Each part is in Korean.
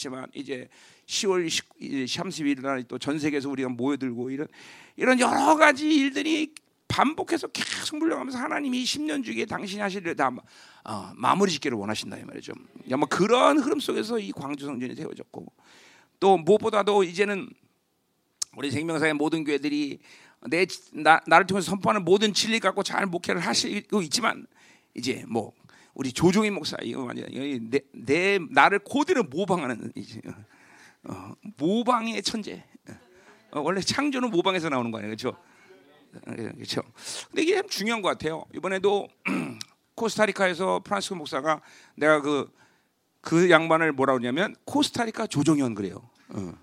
왔지만 이제 10월 31일 날 또 전 세계에서 우리가 모여들고 이런 이런 여러 가지 일들이 반복해서 계속 물려가면서 하나님이 10년 주기에 당신이 하실 일을 다 어, 마무리 짓기를 원하신다 이 말이죠. 뭐 그런 흐름 속에서 이 광주 성전이 세워졌고 또 무엇보다도 이제는 우리 생명사의 모든 교회들이 내 나, 나를 통해서 선포하는 모든 진리 갖고 잘 목회를 하시고 있지만 이제 뭐 우리 조종희 목사 이거 완전 내, 내 나를 고대로 모방하는 이제 어, 모방의 천재. 어, 원래 창조는 모방에서 나오는 거 아니에요, 그렇죠? 그렇죠. 근데 이게 참 중요한 것 같아요. 이번에도 코스타리카에서 프란시스 목사가 내가 그, 그 양반을 뭐라 그러냐면 코스타리카 조정현 그래요. 어.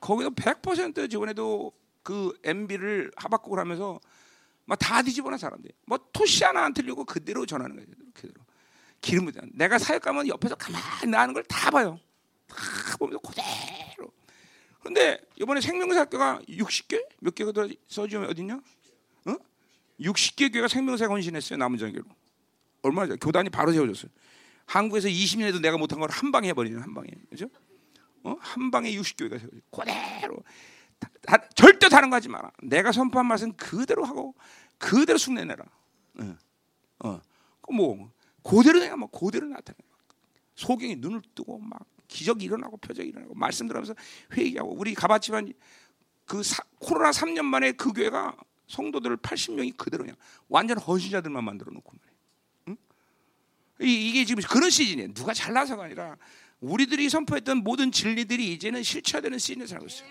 거기서 100% 이번에도 그 MB를 하박국을 하면서 막 다 뒤집어놔 사람들. 뭐 토시 하나 안 틀리고 그대로 전하는 거예요. 그대로. 기름 부 내가 사역 가면 옆에서 가만히 나는 걸 다 봐요. 다 보면서 그대로. 그런데 이번에 생명사학교가 60개 몇 개가 써주면 어딨냐? 어? 60개 교회가 생명사 헌신했어요 남은 장교로. 얼마나 전 교단이 바로 세워졌어요. 한국에서 20년에도 내가 못한 걸 한 방에 해버리는 한 방에, 그죠? 어? 한 방에 60교회가 세워져. 그대로 다, 다, 절대 다른 거 하지 마라. 내가 선포한 말씀 그대로 하고 그대로 흉내내라. 어, 어, 뭐 그대로 내가 뭐 그대로 나타내. 소경이 눈을 뜨고 막 기적이 일어나고 표적이 일어나고 말씀 들으면서 회개하고 우리 가봤지만 그 사, 코로나 3년 만에 그 교회가 성도들 80명이 그대로 그냥 완전 헌신자들만 만들어 놓고 말이에요. 응? 이, 이게 지금 그런 시즌이에요. 누가 잘나서가 아니라 우리들이 선포했던 모든 진리들이 이제는 실체화되는 시즌에 살고 있어요.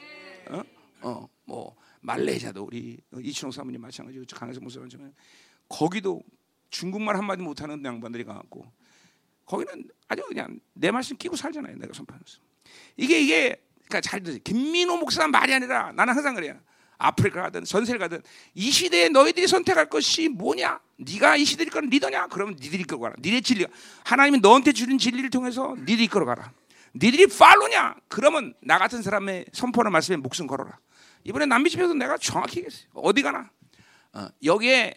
어? 어, 뭐 말레이시아도 우리 이춘호 사모님 마찬가지고 강혜성 목사님 마찬가지 거기도 중국말 한마디 못하는 양반들이 가갖고 거기는 아주 그냥 내 말씀 끼고 살잖아요. 내가 선포하면서 이게 이게 그러니까 잘 들으세요. 김민호 목사 말이 아니라 나는 항상 그래요. 아프리카 가든 전세를 가든 이 시대에 너희들이 선택할 것이 뭐냐? 네가 이 시대를 이끌는 리더냐? 그러면 니들이 이끌어 가라. 니네 진리가 하나님이 너한테 주는 진리를 통해서 니들이 이끌어 가라. 니들이 팔로냐? 그러면 나 같은 사람의 선포하는 말씀에 목숨 걸어라. 이번에 남미 집에서 내가 정확히 얘기했어요. 어디 가나? 어, 여기에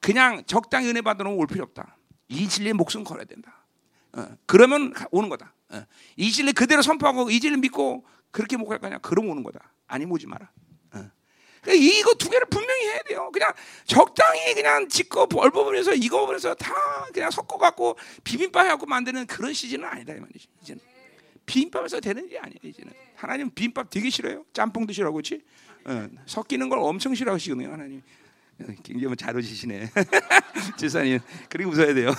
그냥 적당히 은혜 받으러 올 필요 없다. 이 진리에 목숨 걸어야 된다. 어, 그러면 오는 거다. 어, 이 진리 그대로 선포하고 이 진리 믿고 그렇게 목할 거냐? 그럼 오는 거다. 아니면 오지 마라. 어. 이거 두 개를 분명히 해야 돼요. 그냥 적당히 그냥 짓고 이거 보면서 다 그냥 섞어 갖고 비빔밥 해갖고 만드는 그런 시즌은 아니다 이 말이지. 이제는 비빔밥에서 되는 게 아니에요. 이제는 하나님 비빔밥 되게 싫어요. 짬뽕도 싫어하고 그렇지? 어, 섞이는 걸 엄청 싫어하시거든요. 하나님. 굉장히 잘 오시시네. 지사님 그렇게 웃어야 돼요.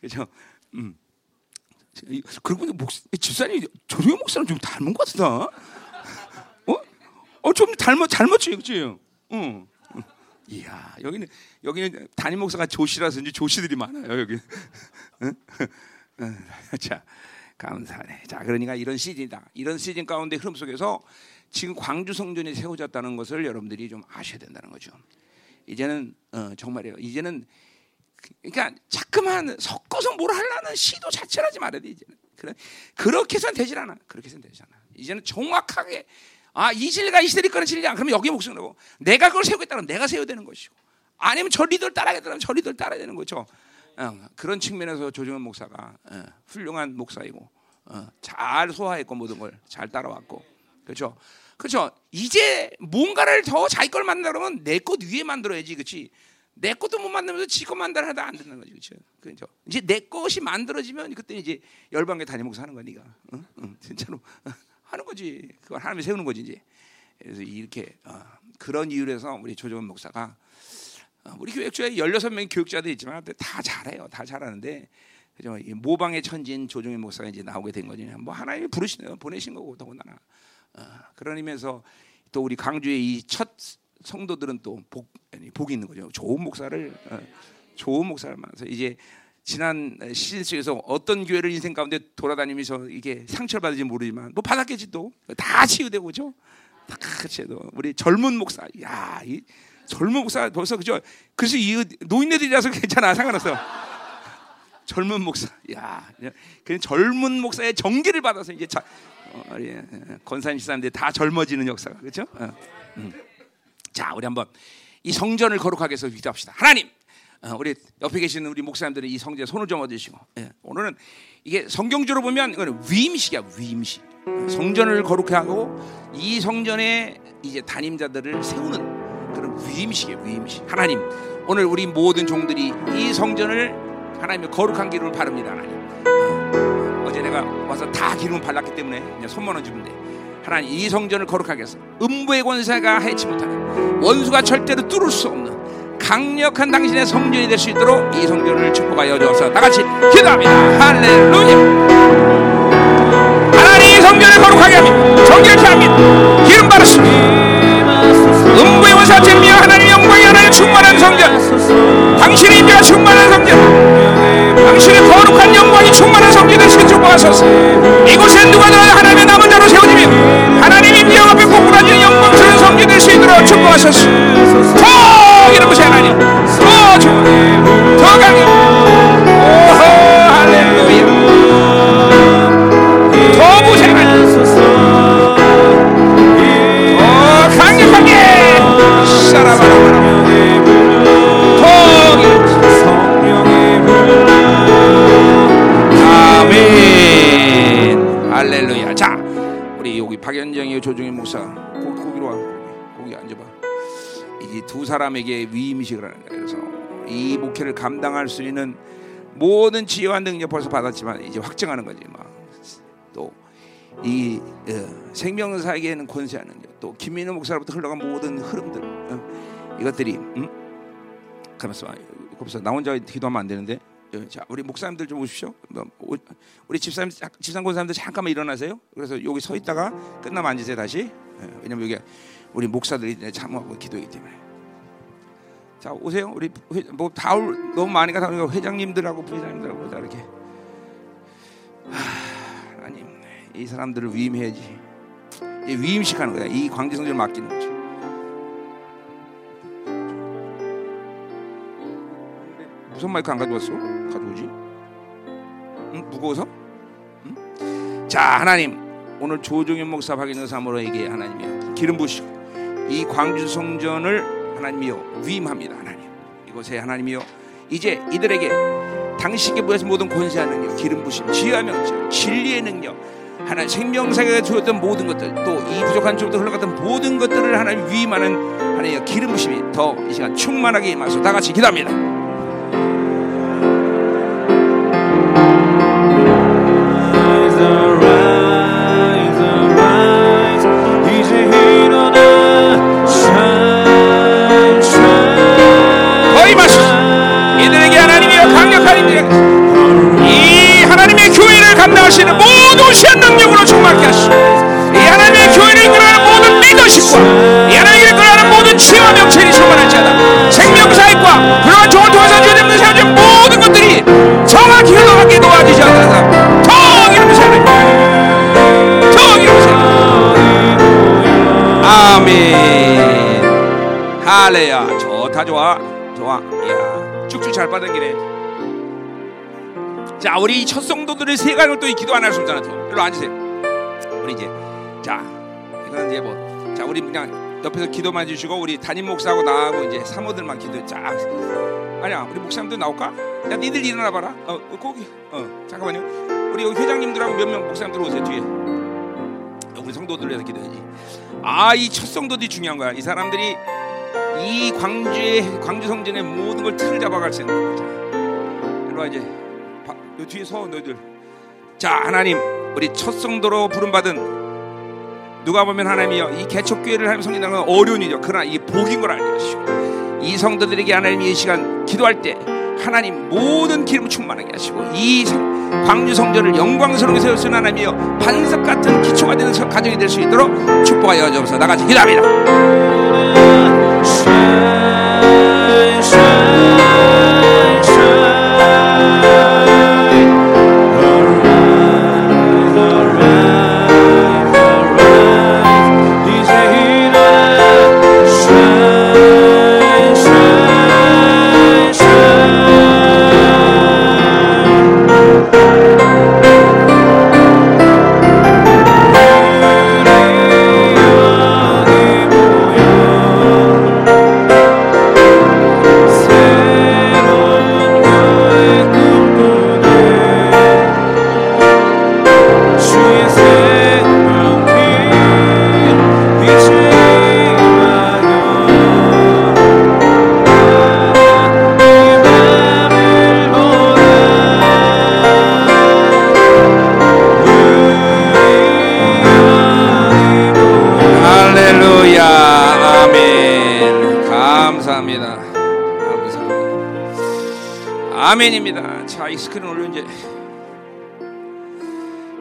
그렇죠? 음. 그리고 목 집사님 조용 목사는 좀 닮은 것 같다. 어? 어, 좀 닮았 닮았지, 그렇지? 응. 이야, 여기는 여기는 담임 목사가 조시라서 이제 조시들이 많아요 여기. 자, 감사하네. 자, 그러니까 이런 시즌이다. 이런 시즌 가운데 흐름 속에서 지금 광주 성전이 세워졌다는 것을 여러분들이 좀 아셔야 된다는 거죠. 이제는 어, 정말이에요. 이제는 그러니까 자꾸만 섞어서 뭘 하려는 시도 자체를 하지 말아야 돼 이제는. 그래 그렇게 해서는 되질 않아. 그렇게 해서는 되지 않아. 이제는 정확하게 아 이 진리가 이 시대를 거는 진리야. 그러면 여기에 목숨 걸고 내가 그걸 세우겠다면 내가 세워야 되는 것이고 아니면 저 리더를 따라가겠다면 저 리더를 따라야 되는 거죠. 어, 그런 측면에서 조정현 목사가 어, 훌륭한 목사이고 어, 잘 소화했고 모든 걸 잘 따라왔고 그렇죠. 그렇죠. 이제 뭔가를 더 자기 걸 만들어 그러면 내 것 위에 만들어야지, 그렇지? 내 것도 못 만들면서 지거 만들어 하다 안 되는 거지, 그렇죠? 그렇죠. 이제 내 것이 만들어지면 그때 이제 열방계 단임 목사 하는 거니까, 응? 응, 진짜로 하는 거지. 그걸 하나님이 세우는 거지 이제. 그래서 이렇게 어, 그런 이유에서 우리 조정원 목사가 어, 우리 교육조에 16명의 교육자들 있지만 다 잘해요. 다 잘하는데 그죠? 모방의 천진 조정현 목사가 이제 나오게 된 거지. 뭐 하나님이 부르시네요. 보내신 거고 더군다나. 어, 의미에서 또 우리 광주의 이 첫 성도들은 또 복, 복이 있는 거죠. 좋은 목사를 어, 좋은 목사를 만나서 이제 지난 시즌 속에서 어떤 교회를 인생 가운데 돌아다니면서 이게 상처를 받을지 모르지만 뭐 받았겠지 또 다 치유되고 그죠? 다 치유되고 우리 젊은 목사, 야, 이 젊은 목사 벌써 그죠? 그래서 이 노인네들이라서 괜찮아 상관없어. 젊은 목사, 야, 그냥 젊은 목사의 정기를 받아서 이제 자, 어, 예, 권사님 시사인데 다 젊어지는 역사가 그렇죠? 어, 음. 자, 우리 한번 이 성전을 거룩하게 해서 기도합시다. 하나님, 어, 우리 옆에 계시는 우리 목사님들이 이 성전에 손을 좀 얻으시고 예, 오늘은 이게 성경적으로 보면 이거는 위임식이야 위임식 어, 성전을 거룩해 하고 이 성전에 이제 담임자들을 세우는 그런 위임식이에요 위임식 하나님 오늘 우리 모든 종들이 이 성전을 하나님의 거룩한 기름을 바릅니다 하나님 내가 와서 다 기름을 발랐기 때문에 이제 손만 얹으면 돼 하나님 이 성전을 거룩하게 해서 음부의 권세가 해치 못하는 원수가 절대로 뚫을 수 없는 강력한 당신의 성전이 될 수 있도록 이 성전을 축복하여 주옵소서. 다 같이 기도합니다. 할렐루야. 하나님 이 성전을 거룩하게 합니다. 정결케 합니다. 기름 바르십니다. 음부의 원사 잼미와 하나님 하나님 충만한 성전. 당신의 임재가 충만한 성전. 당신의 거룩한 영광이 충만한 성전을 축복하소서. 이곳에 누가 들어야 하나님의 남은 자로 세워지며 하나님 임재 앞에 복구라지는 영광스러운 성전 될수 있도록 축복하소서. 더 것이 하나님. 더 좋아. 더 강해. 박연정이 조중희 목사 고, 거기로 와. 거기 앉아봐. 이두 사람에게 위임식을 하는 거예요. 그래서 이 목회를 감당할 수 있는 모든 지혜와 능력 벌써 받았지만 이제 확증하는 거지. 또이 어, 생명사에게는 권세하는 것, 또 김민우 목사로부터 흘러간 모든 흐름들 어, 이것들이 음? 가만있어 봐. 거기서 나 혼자 기도하면 안 되는데. 예, 자, 우리 목사님들 좀 오십시오. 뭐, 오- 우리 집사님, 집사님 권사님들 잠깐만 일어나세요. 그래서 여기 서 있다가 끝나면 앉으세요 다시. 예, 왜냐면 여기 우리 목사들이 이제 참하고 기도하기 때문에. 자 오세요. 우리 뭐다 너무 많으니까 다 우리가 회장님들하고 부회장님들하고 다 이렇게. 하, 하나님 이 사람들을 위임해야지. 이 위임식하는 거야. 이 광지성전을 맡기는 거지. 무슨 마이크 안 가져왔어? 가져오지? 응? 무거워서? 응? 자 하나님 오늘 조종현 목사 박인호 사모로에게 하나님이여 기름 부시고 이 광주 성전을 하나님이여 위임합니다 하나님 이곳에 하나님이여 이제 이들에게 당신께 부여서 모든 권세한 능력 기름 부심 지혜와 명철 진리의 능력 하나님 생명사가 주었던 모든 것들 또 이 부족한 쪽부터 흘러갔던 모든 것들을 하나님 위임하는 하나님의 기름 부심이 더 이 시간 충만하게 임하소 다 같이 기도합니다 자 우리 첫 성도들의 세간을 또 이 기도 안 할 수 없잖아 또 일로 앉으세요. 우리 이제 자 이거는 이제 뭐 자 우리 그냥 옆에서 기도만 해주시고 우리 담임 목사하고 나하고 이제 사모들만 기도 자 아니야 우리 목사님들 나올까? 야 니들 일어나 봐라. 어 어, 거기 어 잠깐만요. 우리 여기 회장님들하고 몇 명 목사님들 오세요 뒤에. 우리 성도들을 위해서 기도해야지. 아 이 첫 성도들이 중요한 거야. 이 사람들이 이 광주의 광주 성전의 모든 걸 틀을 잡아갈 수 있는 거자 일로 와 이제 바, 요 뒤에 서 너희들. 자 하나님 우리 첫 성도로 부름 받은 누가 보면 하나님이여 이 개척교회를 하나님 섬긴다는 건 어려운 일이죠. 그러나 이게 복인 걸 알게 하시고 이 성도들에게 하나님 이 시간 기도할 때 하나님 모든 기름 충만하게 하시고 이 성- 광주 성전을 영광스럽게 있는 하나님이여 반석 같은 기초가 되는 성- 가정이 될 수 있도록 축복하여 주옵소서. 나같이 기도합니다 이 스크린 올려 이제.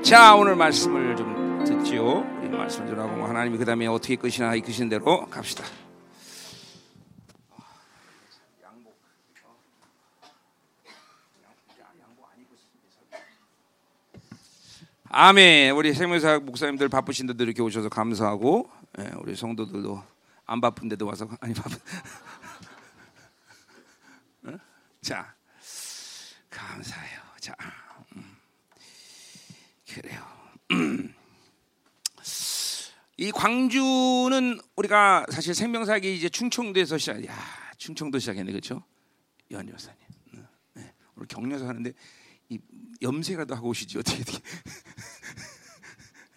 자 오늘 말씀을 좀 듣지요. 이 말씀 좀 하고 하나님이 그 다음에 어떻게 끝이나 이끄신 대로 갑시다. 아멘. 우리 생명사 목사님들 바쁘신데도 이렇게 오셔서 감사하고, 예, 우리 성도들도 안 바쁜데도 와서 아니 바쁜. 어? 자, 감사해요. 자, 음. 그래요. 이 광주는 우리가 사실 생명사기 이제 충청도에서 시작. 야, 충청도 시작했네, 그렇죠? 연 여사님. 어, 네. 오늘 격려사 하는데 이 염색이라도 하고 오시지 어떻게 어떻게.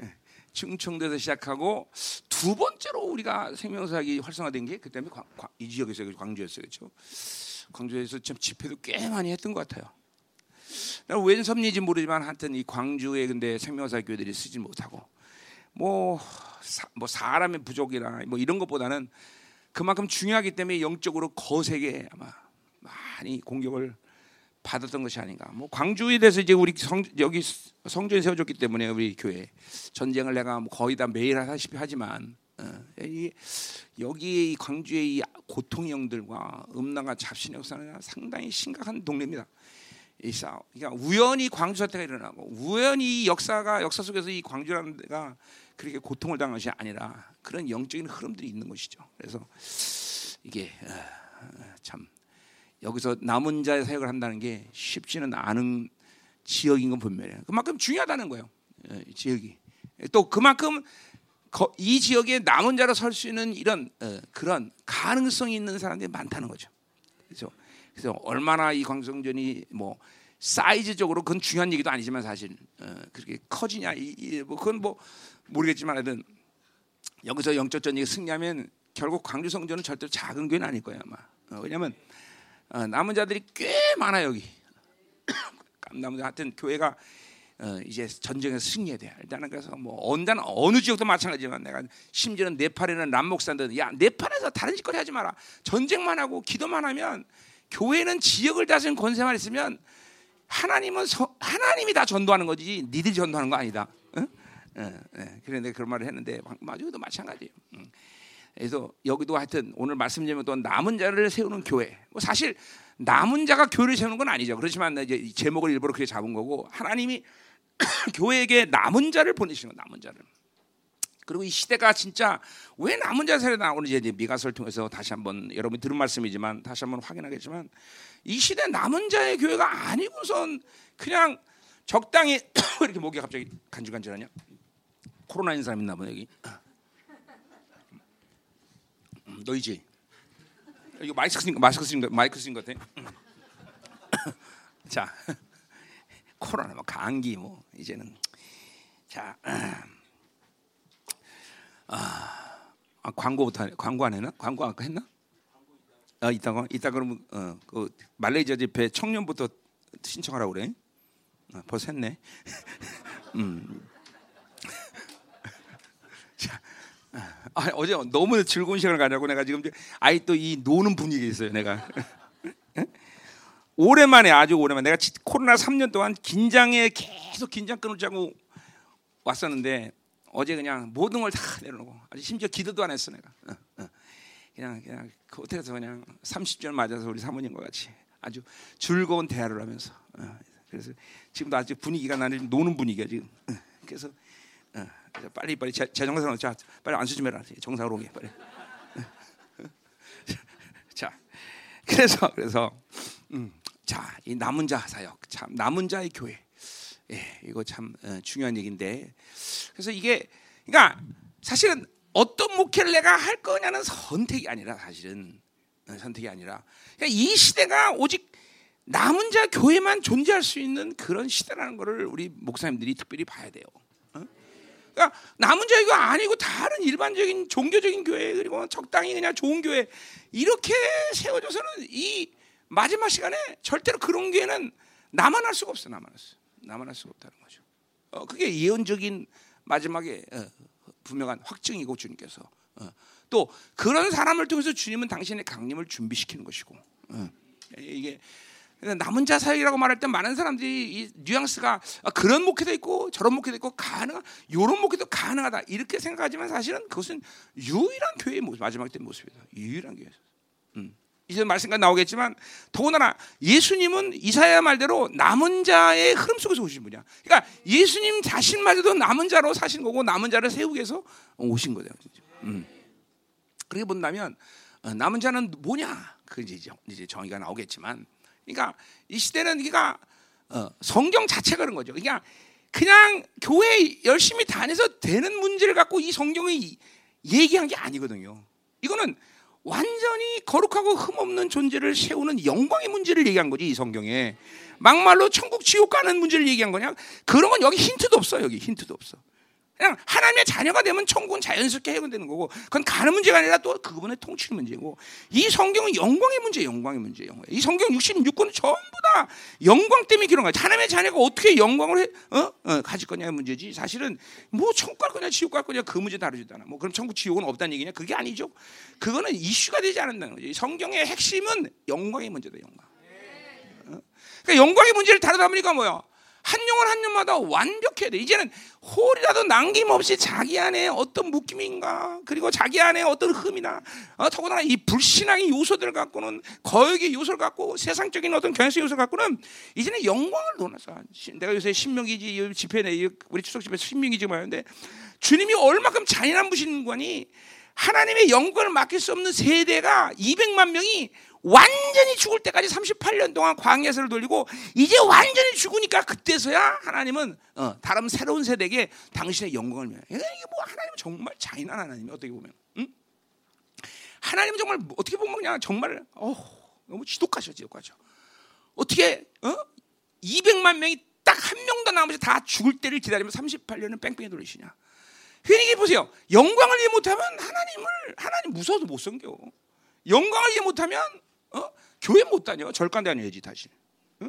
예, 충청도에서 시작하고 두 번째로 우리가 생명사기 활성화된 게 광- 이 지역에서 광주였어요, 그렇죠? 광주에서 참 집회도 꽤 많이 했던 것 같아요. 웬 섭리인지 모르지만 하여튼 이 광주에 근데 생명사 교회들이 쓰지 못하고 뭐, 사, 뭐 사람의 부족이나 뭐 이런 것보다는 그만큼 중요하기 때문에 영적으로 거세게 아마 많이 공격을 받았던 것이 아닌가. 뭐 광주에 대해서 이제 우리 성 여기 성전이 세워졌기 때문에 우리 교회 전쟁을 내가 뭐 거의 다 매일 하다시피 하지만 어, 이 여기 이 광주의 이 고통의 영들과 음란과 잡신의 역사는 상당히 심각한 동네입니다. 이 싸움. 그러니까 우연히 광주 사태가 일어나고 우연히 이 역사가 역사 속에서 이 광주라는 데가 그렇게 고통을 당한 것이 아니라 그런 영적인 흐름들이 있는 것이죠. 그래서 이게 어, 어, 참 여기서 남은 자의 사역을 한다는 게 쉽지는 않은 지역인 건 분명해요. 그만큼 중요하다는 거예요. 어, 이 지역이 또 그만큼 거- 이 지역에 남은 자로 설 수 있는 이런 어, 그런 가능성이 있는 사람들이 많다는 거죠. 그렇죠. 그래서 얼마나 이 광성전이 뭐 사이즈적으로 그건 중요한 얘기도 아니지만 사실 어, 그렇게 커지냐 이, 이, 뭐 그건 뭐 모르겠지만 하여튼 여기서 영적 전쟁이 승리하면 결국 광주 성전은 절대로 작은 교회는 아닐 거예요 아마 어, 왜냐하면 어, 남은 자들이 꽤 많아 여기 남은 자 하여튼 교회가 어, 이제 전쟁에서 승리해야 돼. 일단은 그래서 뭐 언단 어느 지역도 마찬가지지만 내가 심지어는 네팔에는 남목산들 야 네팔에서 다른 짓거리 하지 마라. 전쟁만 하고 기도만 하면 교회는 지역을 다스리는 권세만 있으면 하나님은 서, 하나님이 다 전도하는 거지 니들이 전도하는 거 아니다. 응? 예, 예. 그런데 그런 말을 했는데 마저도 마찬가지예요. 응. 그래서 여기도 하여튼 오늘 말씀 제목 또 남은 자를 세우는 교회. 뭐 사실 남은 자가 교회를 세우는 건 아니죠. 그렇지만 이제 이 제목을 일부러 그렇게 잡은 거고 하나님이 교회에게 남은 자를 보내시는 거 남은 자를. 그리고 이 시대가 진짜 왜 남은 자 세례 나오는지 이제 미가서를 통해서 다시 한번 여러분이 들은 말씀이지만 다시 한번 확인하겠지만 이 시대 남은 자의 교회가 아니고선 그냥 적당히 이렇게 목이 갑자기 간질간질하냐? 코로나인 사람 있나 보네 여기. 음, 너희지? 이거 마이크 거 마이크 쓰는 거 마이크 쓰는 것 같아. 자, 코로나 뭐 감기 뭐 이제는 자. 아, 광고부터 하- 광고 안 했나? 광고 아까 했나? 아 이따가 이따 그러면 어, 그 말레이시아 집회 청년부터 신청하라고 그래. 어, 벌써 했네. 음. 자, 아, 어제 너무 즐거운 시간을 가냐고 내가 지금 아이 또 이 노는 분위기에 있어요. 내가 오랜만에 아주 오랜만에 내가 지- 코로나 3년 동안 긴장에 계속 긴장 끊을 자고 왔었는데 어제 그냥 모든 걸 다 내려놓고 아주 심지어 기도도 안 했어 내가. 어, 어. 그냥 그냥 그 호텔에서 그냥 30절 맞아서 우리 사모님과 같이 아주 즐거운 대화를 하면서 어. 그래서 지금도 아직 분위기가 나는 노는 분위기야 지금. 어. 그래서 빨리 빨리 제, 제 정상으로 자 빨리 안수 좀 해라. 정상으로 오게 빨리. 자 그래서 그래서 음, 자, 이 남은 자 사역, 참 남은 자의 교회, 예, 이거 참 어, 중요한 얘기인데, 그래서 이게, 그러니까 사실은 어떤 목회를 내가 할 거냐는 선택이 아니라 사실은 어, 선택이 아니라, 그러니까 이 시대가 오직 남은 자 교회만 존재할 수 있는 그런 시대라는 것을 우리 목사님들이 특별히 봐야 돼요. 어? 그러니까 남은 자가 아니고 다른 일반적인 종교적인 교회 그리고 적당히 그냥 좋은 교회 이렇게 세워져서는 이 마지막 시간에 절대로 그런 교회는 나만 할 수가 없어 나만 할 수, 할 수가 없다는 거죠. 어, 그게 예언적인 마지막에 어, 분명한 확증이고 주님께서 어, 또 그런 사람을 통해서 주님은 당신의 강림을 준비시키는 것이고 어, 이게 남은 자 사역이라고 말할 때 많은 사람들이 이 뉘앙스가 아, 그런 목회도 있고 저런 목회도 있고 가능 요런 목회도 가능하다 이렇게 생각하지만 사실은 그것은 유일한 교회의 모습 마지막 때 모습이다. 유일한 교회. 음. 이제 말씀가 나오겠지만 더군다나 예수님은 이사야 말대로 남은 자의 흐름 속에서 오신 분이야. 그러니까 예수님 자신마저도 남은 자로 사신 거고 남은 자를 세우기 위해서 오신 거예요. 음. 그렇게 본다면 어, 남은 자는 뭐냐? 그 이제 정의가 나오겠지만, 그러니까 이 시대는 그러니까 어, 성경 자체가 그런 거죠. 그러니까 그냥 교회 열심히 다녀서 되는 문제를 갖고 이 성경이 얘기한 게 아니거든요. 이거는 완전히 거룩하고 흠없는 존재를 세우는 영광의 문제를 얘기한 거지 이 성경에 막말로 천국 지옥 가는 문제를 얘기한 거냐? 그런 건 여기 힌트도 없어 여기 힌트도 없어. 그냥 하나님의 자녀가 되면 천국은 자연스럽게 해결되는 거고 그건 가는 문제가 아니라 또 그분의 통치 문제고 이 성경은 영광의 문제, 영광의 문제, 영광. 이 성경 66권은 전부 다 영광 때문에 기록한 거야. 하나님의 자녀가 어떻게 영광을 해, 어? 어, 가질 거냐의 문제지. 사실은 뭐 천국 갈 거냐, 지옥 갈 거냐 그 문제 다루지도 않아. 뭐 그럼 천국, 지옥은 없다는 얘기냐? 그게 아니죠. 그거는 이슈가 되지 않는다는 거지. 성경의 핵심은 영광의 문제다, 영광. 어? 그러니까 영광의 문제를 다루다 보니까 뭐야? 한 영혼 한 영마다 완벽해야 돼. 이제는 홀이라도 남김없이 자기 안에 어떤 묶임인가, 그리고 자기 안에 어떤 흠이나, 어, 더구나 이 불신앙의 요소들을 갖고는 거역의 요소를 갖고 세상적인 어떤 경향성 요소를 갖고는 이제는 영광을 논해서 내가 요새 신명기지 집회 내 우리 추석 집회 신명기 지금 하는데 주님이 얼마큼 잔인한 분신관이 하나님의 영광을 맡길 수 없는 세대가 200만 명이 완전히 죽을 때까지 38년 동안 광야에서 돌리고 이제 완전히 죽으니까 그때서야 하나님은 어, 다른 새로운 세대에게 당신의 영광을 며. 이게 뭐 하나님 정말 잔인한 하나님이 어떻게 보면, 응? 하나님 정말 어떻게 보면 그냥 정말 어, 너무 지독하셔, 지독하셔. 어떻게 어? 200만 명이 딱 한 명도 남아서 다 죽을 때를 기다리면 38년을 뺑뺑이 돌리시냐? 그러니까 보세요. 영광을 이해 못하면 하나님을 하나님 무서워도 못 섬겨. 영광을 이해 못하면 어? 교회 못 다녀. 절간 다녀야지 다시. 어?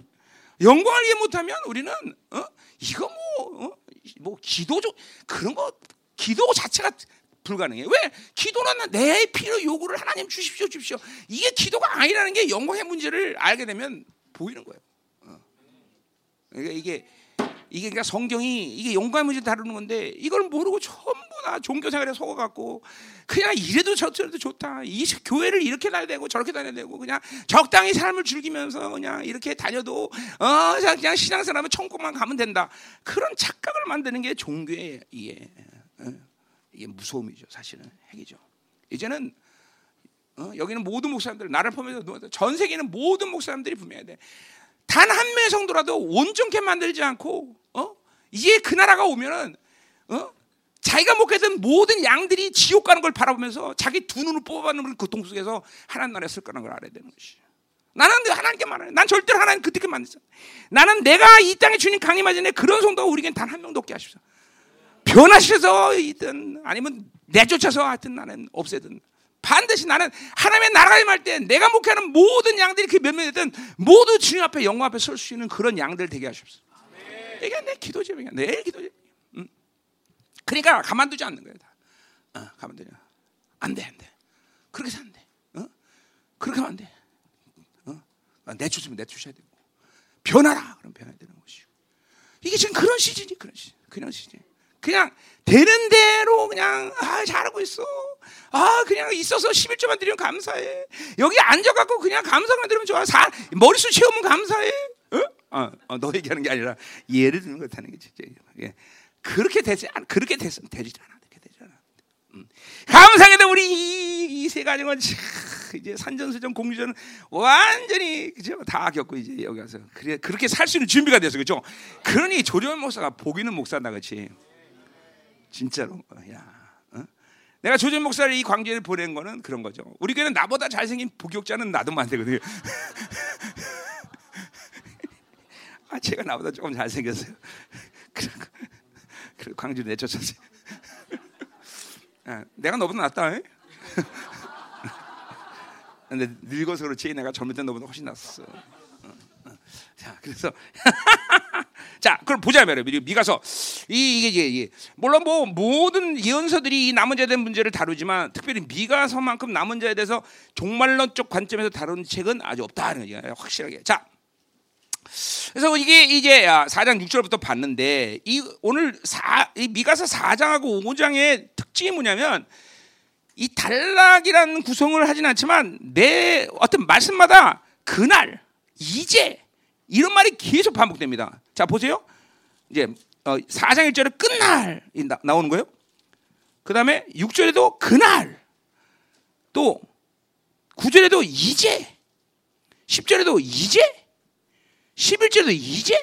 영광을 이해 못하면 우리는 어? 이거 뭐, 어? 뭐 기도적 그런 거 기도 자체가 불가능해. 왜? 기도는 내 필요 요구를 하나님 주십시오, 주십시오. 이게 기도가 아니라는 게 영광의 문제를 알게 되면 보이는 거예요. 어. 그러니까 이게 이게 그러니까 성경이 이게 영광의 문제 다루는 건데 이걸 모르고 전부 다 종교 생활에 속아갖고 그냥 이래도 저래도 좋다. 이 교회를 이렇게 다녀야 되고 저렇게 다녀야 되고 그냥 적당히 삶을 즐기면서 그냥 이렇게 다녀도 어 그냥 신앙생활하면 천국만 가면 된다. 그런 착각을 만드는 게 종교의 이게 어, 이게 무서움이죠. 사실은 핵이죠. 이제는 어, 여기는 모든 목사님들 나를 포함해서 전 세계는 모든 목사님들이 분명해야 돼. 단 한 명의 성도라도 온전케 만들지 않고 어? 이제 그 나라가 오면은 어? 자기가 목했던 모든 양들이 지옥 가는 걸 바라보면서 자기 두 눈을 뽑아받는 고통 속에서 하나님 나라에 쓸 거라는 걸 알아야 되는 것이. 나는 하나님께 말해. 난 절대로 하나님 그렇게 만들어. 나는 내가 이 땅에 주님 강림하기 전에 그런 성도가 우리에겐 단 한 명도 없게 하십시오. 변하셔서이든 아니면 내쫓아서 하여튼 나는 없애든 반드시 나는 하나님의 나라가 임할 때 내가 목회하는 모든 양들이 그 몇몇 되든 모두 주님 앞에 영광 앞에 설 수 있는 그런 양들 되게 하십시오. 이게 내 기도 제목이야. 내 기도 제목. 응? 그러니까 가만두지 않는 거야. 다. 어, 가만두지 안 돼, 안 돼. 그렇게 해서 안 돼. 어? 그렇게 하면 안 돼. 어? 내쫓으면 내쫓아야 되고. 변하라. 그럼 변해야 되는 것이고. 이게 지금 그런 시즌이 그런 시즌. 그런 시즌. 그냥 되는 대로 그냥 아 잘하고 있어. 아 그냥 있어서 11조만 드리면 감사해. 여기 앉아갖고 그냥 감사만 들으면 좋아. 사, 머릿수 채우면 감사해. 어? 어, 어, 너 얘기하는 게 아니라 예를 드는 거다는 게 진짜. 예. 그렇게 되지 않, 그렇게 됐으면 되지 않아. 그렇게 되지 않아. 음. 감사하게도 우리 이세 가정은 참 이제 산전수전 공주전 완전히 그죠 다 겪고 이제 여기 와서 그래 그렇게 살 수 있는 준비가 됐어 그죠. 그러니 조련 목사가 복이는 목사다 그렇지. 진짜로 야. 어? 내가 조전 목사를 이 광주에 보낸 거는 그런 거죠. 우리 교회는 나보다 잘생긴 복역자는 나도만 되거든요. 아, 제가 나보다 조금 잘생겼어요. 그래, 광주 내쫓았어요. 아, 내가 너보다 낫다. 근데 늙어서 그렇지 내가 젊을 때 너보다 훨씬 낫었어. 자, 그래서 자, 그럼 보자 말이에요. 미가서 이 이게 이게 물론 뭐 모든 예언서들이 이 남은 자에 대한 문제를 다루지만 특별히 미가서만큼 남은 자에 대해서 종말론 쪽 관점에서 다루는 책은 아주 없다는 거죠. 확실하게. 자, 그래서 이게 이제 4장 6절부터 봤는데 이 오늘 4, 이 미가서 4장하고 5장의 특징이 뭐냐면 이 단락이라는 구성을 하진 않지만 내 어떤 말씀마다 그날 이제 이런 말이 계속 반복됩니다. 자 보세요. 이제 어, 4장 1절에 끝날 이 나, 나오는 거예요. 그 다음에 6절에도 그날 또 9절에도 이제 10절에도 이제 11절에도 이제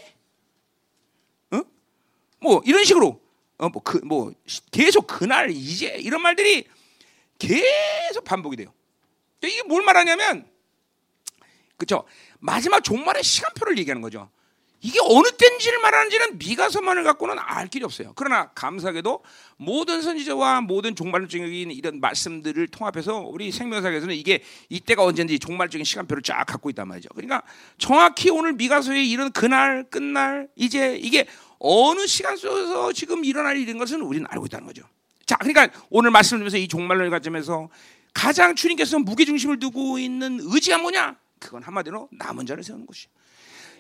어? 뭐 이런 식으로 어, 뭐, 그, 뭐 계속 그날 이제 이런 말들이 계속 반복이 돼요. 이게 뭘 말하냐면 그렇죠. 마지막 종말의 시간표를 얘기하는 거죠. 이게 어느 때인지를 말하는지는 미가서만을 갖고는 알 길이 없어요. 그러나 감사하게도 모든 선지자와 모든 종말적인 이런 말씀들을 통합해서 우리 생명사에서는 이게 이때가 언제인지 종말적인 시간표를 쫙 갖고 있단 말이죠. 그러니까 정확히 오늘 미가서의 이런 그날 끝날 이제 이게 어느 시간 속에서 지금 일어날 일인 것은 우리는 알고 있다는 거죠. 자, 그러니까 오늘 말씀을 드리면서 이 종말을 가지면서 가장 주님께서 무게 중심을 두고 있는 의지가 뭐냐? 그건 한마디로 남은 자를 세우는 것이요.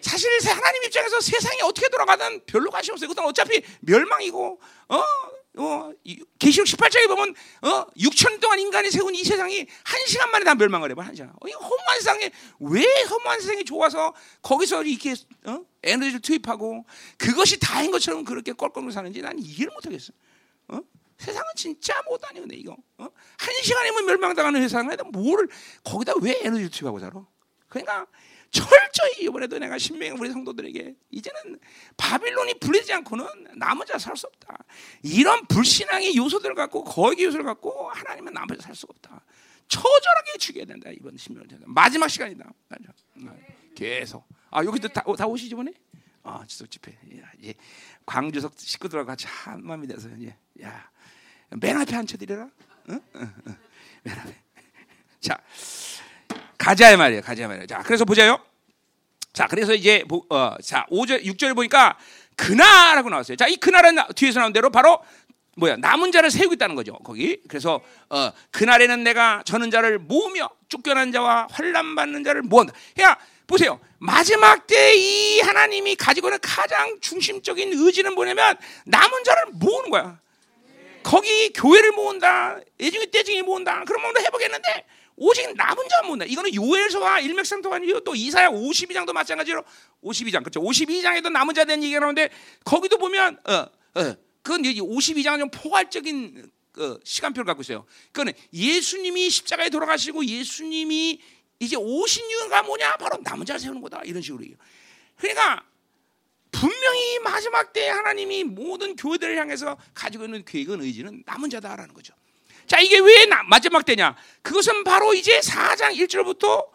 사실 하나님 입장에서 세상이 어떻게 돌아가든 별로 관심 없어요. 그건 어차피 멸망이고 어? 어, 계시록 18장에 보면 어, 6천 동안 인간이 세운 이 세상이 한 시간 만에 다 멸망을 해봐 한 시간. 어, 이 허무한 세상에 왜 허무한 세상이 좋아서 거기서 이렇게 어? 에너지를 투입하고 그것이 다인 것처럼 그렇게 껄껄 사는지 난 이해를 못하겠어. 어? 세상은 진짜 근데 이거 어? 한 시간이면 멸망당하는 세상에 뭘 거기다 왜 에너지를 투입하고 살아? 그러니까 철저히 이번에도 내가 신명의 우리 성도들에게 이제는 바빌론이 불리지 않고는 남은 자 살 수 없다. 이런 불신앙의 요소들을 갖고 거기 요소를 갖고 하나님은 남은 자 살 수가 없다. 처절하게 죽여야 된다 이번 신명 마지막 시간이다. 계속 아 여기도 다, 다 오시지 보네. 아 지속 집회 예, 광주석 식구들하고 같이 한 마음이 돼서 이제 야맨 앞에 앉혀드려라. 응? 응, 응. 맨 앞에. 자. 가자 말이에요. 가자 말이에요. 자, 그래서 보자요. 자, 그래서 이제 어, 자, 5절 6절에 보니까 그날하고 나왔어요. 자, 이 그날은 뒤에서 나온 대로 바로 뭐야? 남은 자를 세우고 있다는 거죠. 거기. 그래서 어, 그날에는 내가 저는 자를 모으며 쫓겨난 자와 환란 받는 자를 모은다. 야, 보세요. 마지막 때 이 하나님이 가지고 있는 가장 중심적인 의지는 뭐냐면 남은 자를 모으는 거야. 거기 교회를 모은다. 애중이 떼중이 모은다. 그러면 해보겠는데 오직 남은 자만 모은다. 이거는 요엘서와 일맥상통하 아니고 또 이사야 52장도 마찬가지로 52장 그렇죠. 52장에도 남은 대한 얘기가 나오는데 거기도 보면 어, 어, 그건 이제 52장은 좀 포괄적인 어, 시간표를 갖고 있어요. 그거는 예수님이 십자가에 돌아가시고 예수님이 이제 오신 이유가 뭐냐? 바로 남은 자를 세우는 거다. 이런 식으로 얘기해요. 그러니까 분명히 마지막 때 하나님이 모든 교회들을 향해서 가지고 있는 계획은 의지는 남은 자다라는 거죠. 자, 이게 왜 마지막 때냐? 그것은 바로 이제 4장 1절부터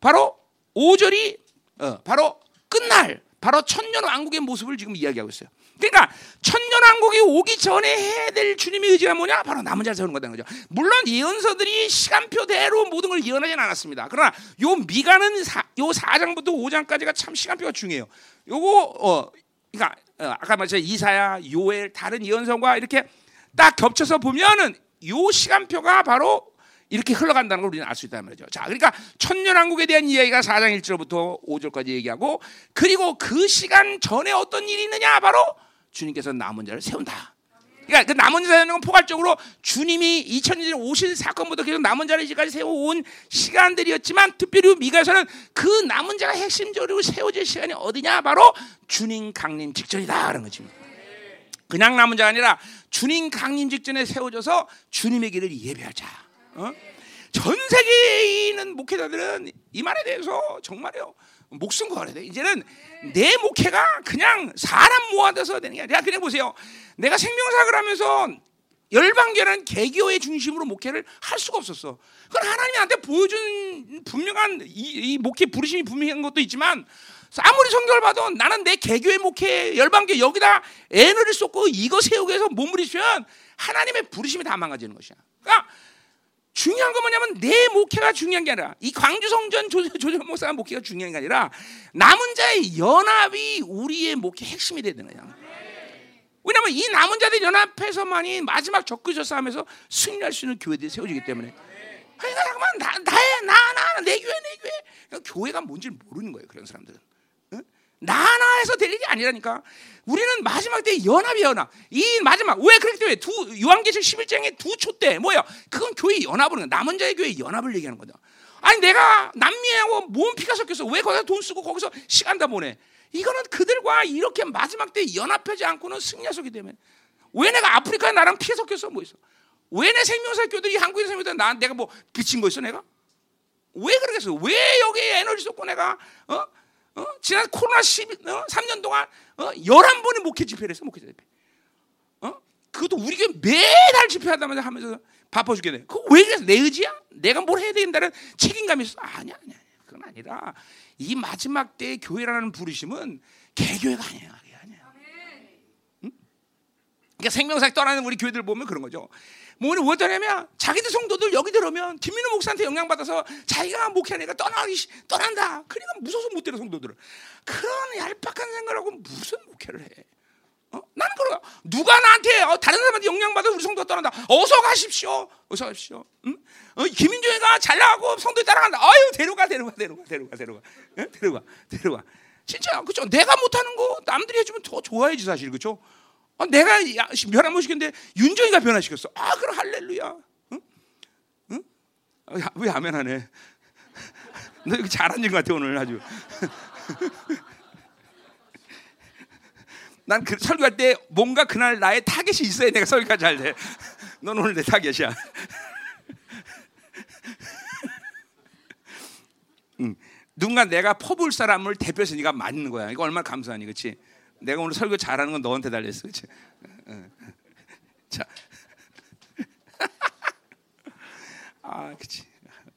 바로 5절이 어, 바로 끝날 바로 천년 왕국의 모습을 지금 이야기하고 있어요. 그러니까 천년 왕국이 오기 전에 해야 될 주님의 의지가 뭐냐? 바로 남은 자를 세우는 거다는 거죠. 물론 예언서들이 시간표대로 모든 걸 예언하지는 않았습니다. 그러나 요 미가는 사, 요 4장부터 5장까지가 참 시간표가 중요해요. 요거 어 그러니까 어, 아까 말했 이사야, 요엘 다른 예언서과 이렇게 딱 겹쳐서 보면은 요 시간표가 바로 이렇게 흘러간다는 걸 우리는 알 수 있다는 말이죠. 자, 그러니까 천년왕국에 대한 이야기가 4장 1절부터 5절까지 얘기하고 그리고 그 시간 전에 어떤 일이 있느냐 바로 주님께서 남은 자를 세운다. 그러니까 그 남은 자는 포괄적으로 주님이 2000년 전에 오신 사건부터 계속 남은 자를 이제까지 세워온 시간들이었지만 특별히 미가에서는 그 남은 자가 핵심적으로 세워질 시간이 어디냐 바로 주님 강림 직전이다 그런 거지. 그냥 남은 자가 아니라 주님 강림 직전에 세워져서 주님의 길을 예배할 자. 어? 전 세계에 있는 목회자들은 이 말에 대해서 정말요 목숨 걸어야 돼. 이제는 내 목회가 그냥 사람 모아둬서 되는 게 아니라 그냥 보세요. 내가 생명사를 하면서 열방계라는 개교의 중심으로 목회를 할 수가 없었어. 그건 하나님이 나한테 보여준 분명한 이, 이 목회 부르심이 분명한 것도 있지만 아무리 성경을 봐도 나는 내 개교의 목회 열방교 여기다 에너지를 쏟고 이거 세우기 위해서 몸부리면 하나님의 부르심이 다 망가지는 것이야. 그러니까 중요한 건 뭐냐면 내 목회가 중요한 게 아니라 이 광주 성전 조정 목사가 목회가 중요한 게 아니라 남은 자의 연합이 우리의 목회 핵심이 되는 거야. 왜냐하면 이 남은 자들 연합해서만이 마지막 적그저 싸움에서 승리할 수 있는 교회들이 세워지기 때문에. 그러니까 잠깐만 나 나의 나나 내 교회 내 교회 그러니까 교회가 뭔지 모르는 거예요 그런 사람들은. 나나해서 될 일이 아니라니까. 우리는 마지막 때 연합이 연합. 이 마지막 왜 그렇기 때문에 두 요한계시록 11장의 두초때 뭐야? 그건 교회 거야. 남은 자의 교회 연합을 얘기하는 거다. 아니 내가 남미하고 몸 피가 섞여서 왜 거기서 돈 쓰고 거기서 시간 다 보내? 이거는 그들과 이렇게 마지막 때 연합하지 않고는 수기 때문에 왜 내가 아프리카에 나랑 피 섞였어 뭐 있어? 왜 내 생명사 교들이 한국인 생명사 나 내가 뭐 비친 거 있어 내가? 왜 그러겠어? 왜 여기에 에너지 쏟고 내가 어? 어? 지난 코로나 10, 어? 3년 동안 어? 11번의 목회 집회를 했어 목회 집회. 어? 그것도 우리 교회 매달 집회한다면서 하면서 바빠 죽겠네. 그거 왜 그래서 내 의지야? 내가 뭘 해야 된다는 책임감이 있어. 아니야, 아니야. 그건 아니라 이 마지막 때 교회라는 부르심은 개교회가 아니야. 그러니까 생명사 떠나는 우리 교회들 보면 그런 거죠. 뭐뭐 떠냐면 자기들 성도들 여기 들어오면 김민호 목사한테 영향 받아서 자기가 목회하니까 떠나기 시- 떠난다. 그러니까 무서워서 못 때려 성도들을. 그런 얄팍한 생각을 하고 무슨 목회를 해? 어? 나는 그러 누가 나한테 어, 다른 사람한테 영향 받아 우리 성도가 떠난다. 어서 가십시오. 어서 가십시오. 응? 어, 김민조가 잘 나가고 성도에 따라간다. 아유 데려가 데려가 데려가 데려가 데려가 응? 데려가 데려가. 진짜 그죠? 내가 못하는 거 남들이 해주면 더 좋아해지 사실 그죠? 어, 내가 야, 변화 못 시켰는데 윤정이가 변화시켰어. 아 그럼 할렐루야. 응? 응? 어, 야, 왜 아멘 하네? 너 이거 잘한 일 같아 오늘 아주. 난 그 설교할 때 뭔가 그날 나의 타겟이 있어야 내가 설교가 잘 돼. 넌 오늘 내 타겟이야. 응. 누군가 내가 퍼볼 사람을 대표해서 네가 맞는 거야. 이거 얼마나 감사하니, 그렇지? 내가 오늘 설교 잘하는 건 너한테 달렸어, 그렇지? 응. 자, 아, 그렇지.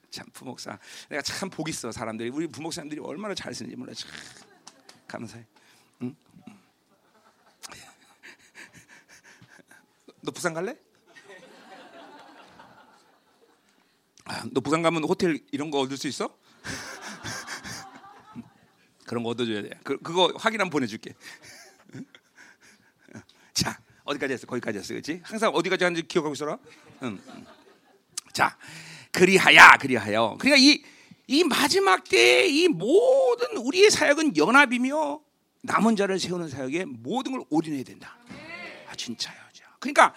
참 부목사, 내가 참 복 있어 사람들이 우리 부목사님들이 얼마나 잘 쓰는지 몰라. 참 감사해. 너 부산 갈래? 아, 너 부산 가면 호텔 이런 거 얻을 수 있어? 그런 거 얻어줘야 돼. 그, 그거 확인 한번 보내줄게. 자, 어디까지 했어? 거기까지 했어, 그렇지? 항상 어디까지 하는지 기억하고 있어라. 응. 응. 자, 그리하야, 그리하여. 그러니까 이, 이 마지막 때이 모든 우리의 사역은 연합이며 남은 자를 세우는 사역에 모든 걸 올인해야 된다. 아, 진짜요. 진짜. 그러니까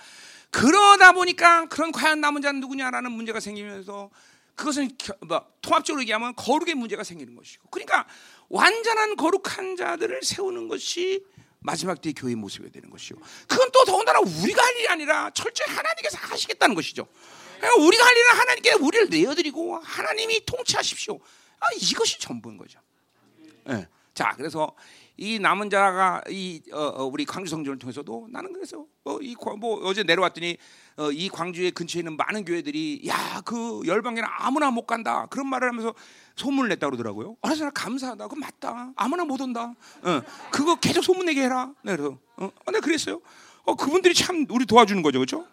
그러다 보니까 그런 과연 남은 자는 누구냐라는 문제가 생기면서 그것은 겨- 뭐, 통합적으로 얘기하면 거룩의 문제가 생기는 것이고 그러니까 완전한 거룩한 자들을 세우는 것이 마지막 때의 교회의 모습이 되는 것이고 그건 또 더군다나 우리가 할 일이 아니라 철저히 하나님께서 하시겠다는 것이죠. 그러니까 우리가 할 일은 하나님께 우리를 내어드리고 하나님이 통치하십시오. 아, 이것이 전부인 거죠. 예. 자, 그래서 이 남은 자가 이 어, 어, 우리 광주 성전을 통해서도 나는 그래서 어, 이뭐 어제 내려왔더니 어, 이 광주의 근처에 있는 많은 교회들이 야 그 열방에는 아무나 못 간다 그런 말을 하면서 소문을 냈다 그러더라고요. 아, 그래서 나 감사하다. 그 맞다. 아무나 못 온다. 어, 그거 계속 소문 내게 해라. 네, 그래서 어, 아, 내가 그랬어요. 어, 그분들이 참 우리 도와주는 거죠, 그렇죠?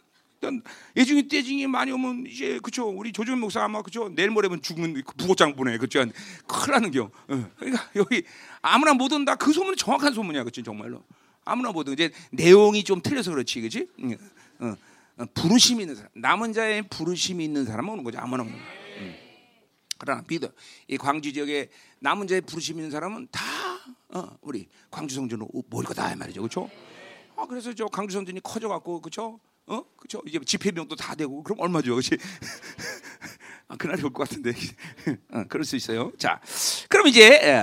예중이 떼중이 많이 오면 이제 그쵸 우리 조준 목사 아마 그쵸 내일 모레면 죽는 그 부고장 보내 그쵸 큰일 나는겨 어. 그러니까 여기 아무나 못 온다 그 소문은 정확한 소문이야 그치 정말로 아무나 못 온. 이제 내용이 좀 틀려서 그렇지 그치 응. 어. 어, 부르심이 있는 사람 남은 자의 부르심이 있는 사람은 오는 거죠 아무나 거야. 응. 그러나 비더 이 광주 지역에 남은 자의 부르심이 있는 사람은 다 어, 우리 광주 성전으로 모일 거다 이 말이죠 그렇죠? 아 그래서 저 광주 성전이 커져갖고 그렇죠? 어 그렇죠? 이제 집회비용도 다 되고 그럼 얼마죠, 그렇지? 아, 그날이 올 것 같은데 어, 그럴 수 있어요. 자, 그럼 이제 에,